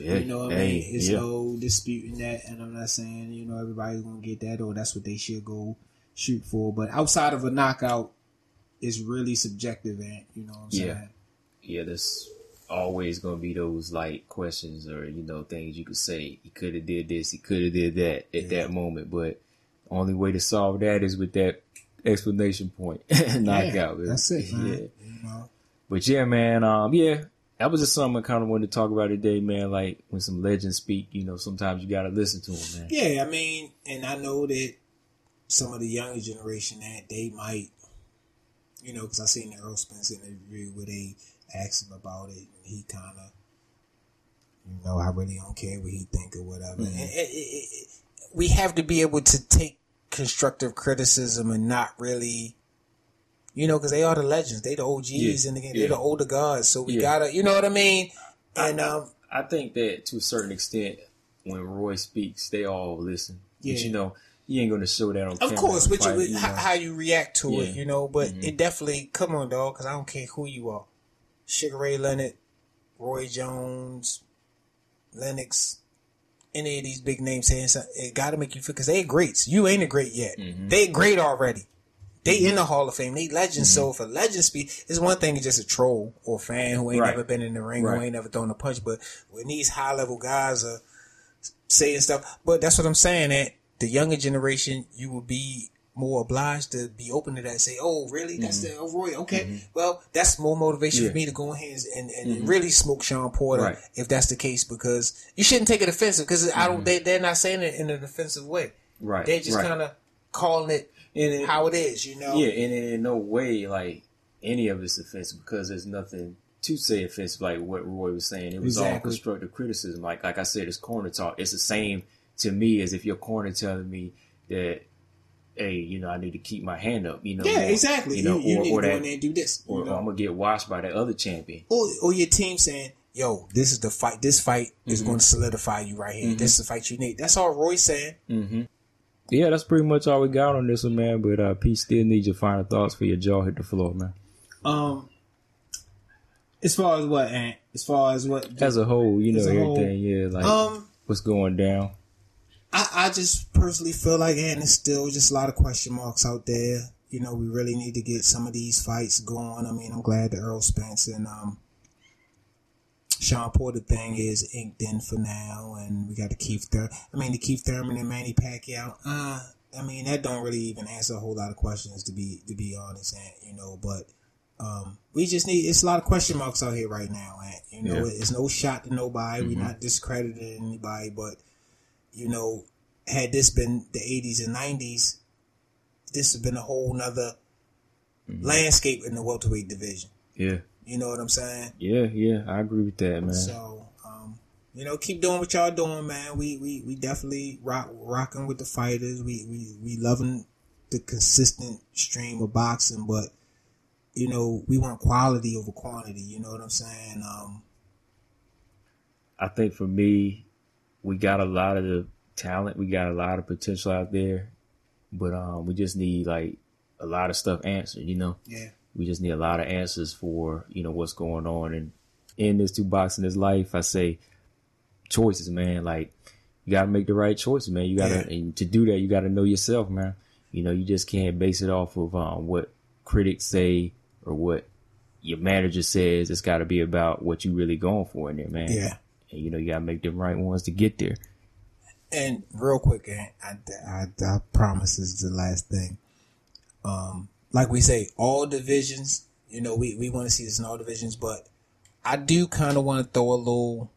S3: Yeah,
S4: You know what I mean? It's
S3: yeah.
S4: no disputing that, and I'm not saying you know everybody's gonna get that or that's what they should go shoot for. But outside of a knockout, it's really subjective, and you know what I'm
S3: Yeah.
S4: saying?
S3: yeah, there's always gonna be those like questions or you know things you could say. He could have did this. He could have did that at
S4: Yeah.
S3: that moment. But only way to solve that is with that explanation point, [laughs] knockout.
S7: Yeah, that's it, man.
S3: Yeah.
S7: You know?
S3: But yeah, man. Um, yeah, that was just something I kind of wanted to talk about today, man. Like when some legends speak, you know, sometimes you gotta listen to them, man.
S4: Yeah, I mean, and I know that some of the younger generation that they might, you know, because I seen the Errol Spence interview where they asked him about it, and he kind of, you know, I really don't care what he think or whatever.
S3: Mm-hmm.
S4: And it, it, it, it- we have to be able to take constructive criticism and not really. You know, because they are the legends. They the OGs
S3: Yeah,
S4: in the game.
S3: yeah.
S4: They're the older gods. So we
S3: Yeah.
S4: gotta, you know what I mean? And um,
S3: I think that to a certain extent, when Roy speaks, they all listen.
S4: Yeah.
S3: But you know, you ain't gonna show that on camera
S4: Of
S3: camera
S4: course,
S3: fight,
S4: you,
S3: know.
S4: how you react to it.
S3: Mm-hmm.
S4: you know. But it definitely come on, dog, because I don't care who you are. Sugar Ray Leonard, Roy Jones, Lennox, any of these big names saying something, it got to make you feel because they greats. You ain't a great yet.
S3: Mm-hmm.
S4: They great already. They in the Hall of Fame. They legends. So if a legend speak, it's one thing. It's just a troll or a fan who ain't
S3: Right.
S4: never been in the ring,
S3: Right.
S4: who ain't never thrown a punch. But when these high level guys are saying stuff. But that's what I'm saying. That the younger generation, you will be more obliged to be open to that. and Say, oh, really? That's the oh, Roy. Okay. Well, that's more motivation
S3: Mm-hmm. Yeah.
S4: for me to go ahead and, and really smoke Sean Porter
S3: Right.
S4: if that's the case. Because you shouldn't take it offensive. Because I don't. They they're not saying it in an offensive way.
S3: Mm-hmm. Right,
S4: They're just
S3: right.
S4: kind of calling it
S3: And it-
S4: how it is. You know.
S3: Yeah, and in no way like any of it's offensive because there's nothing to say offensive like what Roy was saying. It was all constructive criticism. Like like I said, it's corner talk. It's the same to me as if your corner telling me that, hey, you know, I need to keep my hand up. You know,
S4: Yeah,
S3: or,
S4: exactly.
S3: You know,
S4: you, you
S3: or,
S4: need
S3: or
S4: to go
S3: that,
S4: in there and do this.
S3: or
S4: know?
S3: I'm gonna get washed by that other champion.
S4: or, or your team saying, "Yo, this is the fight. This fight is
S3: Mm-hmm.
S4: going to solidify you right here. This is the fight you need." That's all Roy's saying.
S3: Yeah, that's pretty much all we got on this one, man. But uh, Pete still needs your final thoughts for your jaw hit the floor, man.
S7: Um, as far as what, Ant? As far as what?
S3: As a whole, you know
S7: a whole,
S3: everything. yeah, like
S4: Um,
S3: what's going down.
S4: I, I just personally feel like, and it's still just a lot of question marks out there. You know, we really need to get some of these fights going. I mean, I'm glad the Errol Spence and um, Sean Porter thing is inked in for now, and we got the Keith Thur. I mean, the Keith Thurman and Manny Pacquiao. Uh, I mean, that don't really even answer a whole lot of questions to be to be honest, and you know, but. Um, we just need. It's a lot of question marks out here right now, and you know,
S3: Yeah.
S4: it's no shot to nobody. We're not discrediting anybody, but you know, had this been the 80s and 90s, this has been a whole nother landscape in the welterweight division.
S3: Yeah,
S4: You know what I'm saying?
S3: yeah, yeah. I agree with that, man.
S4: So, um, you know, keep doing what y'all doing, man. We we, we definitely rock rocking with the fighters. We we we loving the consistent stream of boxing, but you know, we want quality over quantity. You know what I'm saying? Um,
S3: I think for me, we got a lot of the talent, we got a lot of potential out there, but um, we just need like a lot of stuff answered. You know,
S4: yeah.
S3: We just need a lot of answers for you know what's going on and in this two boxing this life. I say choices, man. Like you got to make the right choices, man. You got to
S4: Yeah.
S3: and to do that, you got to know yourself, man. You know, you just can't base it off of um, what critics say or what your manager says. It's got to be about what you really going for in there, man.
S4: Yeah.
S3: And you know, you gotta make the right ones to get there.
S4: And real quick, I, I, I promise this is the last thing. Um, like we say, all divisions, you know, we, we want to see this in all divisions, but I do kind of want to throw a little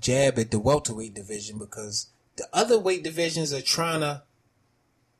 S4: jab at the welterweight division because the other weight divisions are trying to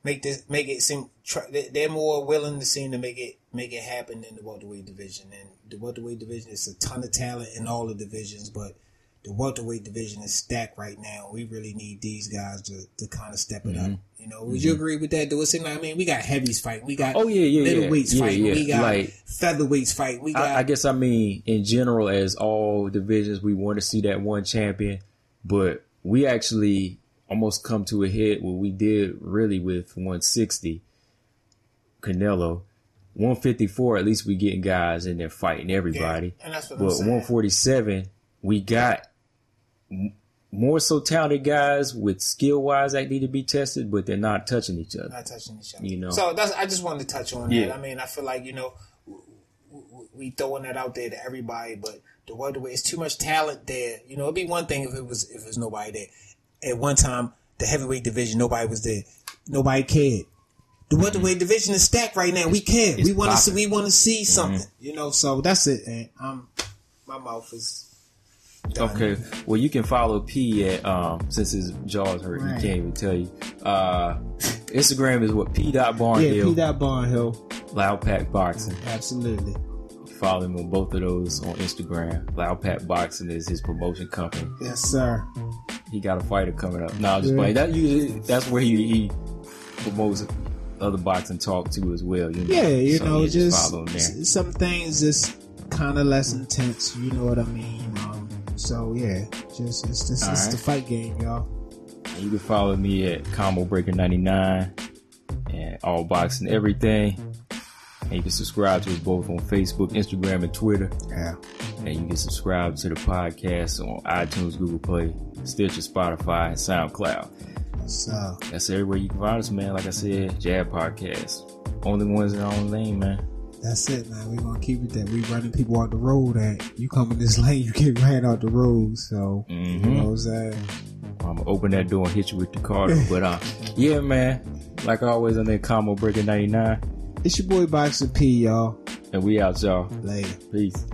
S4: make this make it seem try, they- they're more willing to seem to make it make it happen in the welterweight division. And the welterweight division is a ton of talent in all the divisions but the welterweight division is stacked right now. We really need these guys to, to kind of step it up mm-hmm. You know would you mm-hmm. agree with that do it seem like I mean we got heavies fight we got
S3: Oh, yeah, yeah, yeah.
S4: middleweights
S3: Yeah,
S4: fight
S3: yeah.
S4: we got
S3: Like-
S4: featherweights fight we got
S3: I, I guess I mean in general, as all divisions, we want to see that one champion, but we actually almost come to a head what we did really with 160 Canelo. 154, at least we getting guys in there fighting everybody.
S4: and that's what
S3: But
S4: I'm
S3: 147, we got more so talented guys with skill wise that need to be tested, but they're not touching each other.
S4: not touching each other.
S3: You know.
S4: So that's I just wanted to touch on
S3: Yeah.
S4: that. I mean, I feel like you know w- w- we throwing that out there to everybody, but the welterweight it's too much talent there. You know, it'd be one thing if it was if there's nobody there. At one time, the heavyweight division, nobody was there. Nobody cared.
S8: the welterweight mm. division is stacked right now. We can.
S3: It's
S8: we want to see. We want to see mm-hmm. something.
S4: You know, so that's it. And I'm my mouth is done.
S3: Okay. Well, you can follow P at um since his jaw's hurt,
S4: Right.
S3: he can't even tell you. Uh, Instagram is what P. Dot
S4: Yeah, P. Dot Barnhill.
S3: Loud Pack Boxing.
S4: Absolutely.
S3: Follow him on both of those on Instagram. Loud Pack Boxing is his promotion company.
S4: Yes, sir.
S3: He got a fighter coming up. No, I'm just
S4: Yeah.
S3: playing. That usually that's where he, he promotes other boxing talk too as well. You know?
S4: Yeah, you
S3: So,
S4: know, just,
S3: follow him there.
S4: s- some things just kind of less intense. You know what I mean? So yeah, just it's this it's
S3: right.
S4: the fight game, y'all.
S3: And you can follow me at Combo Breaker 99 and All Boxing Everything. And you can subscribe to us both on Facebook, Instagram, and Twitter.
S4: Yeah.
S3: And you can subscribe to the podcast on iTunes, Google Play, Stitcher, Spotify, and SoundCloud.
S4: So
S3: That's everywhere you can find us, man. Like I said, Jab Podcast. Only ones in our own lane, man.
S4: That's it, man. We're gonna keep it that we running people out the road. That you come in this [laughs] lane, you get ran out the road. So you know what I'm saying?
S3: I'm gonna open that door and hit you with the car. but uh, [laughs] yeah, man. Like always, on that Combo Breaker 99.
S4: It's your boy Boxer P, y'all.
S3: And we out, y'all.
S4: Later.
S3: Peace.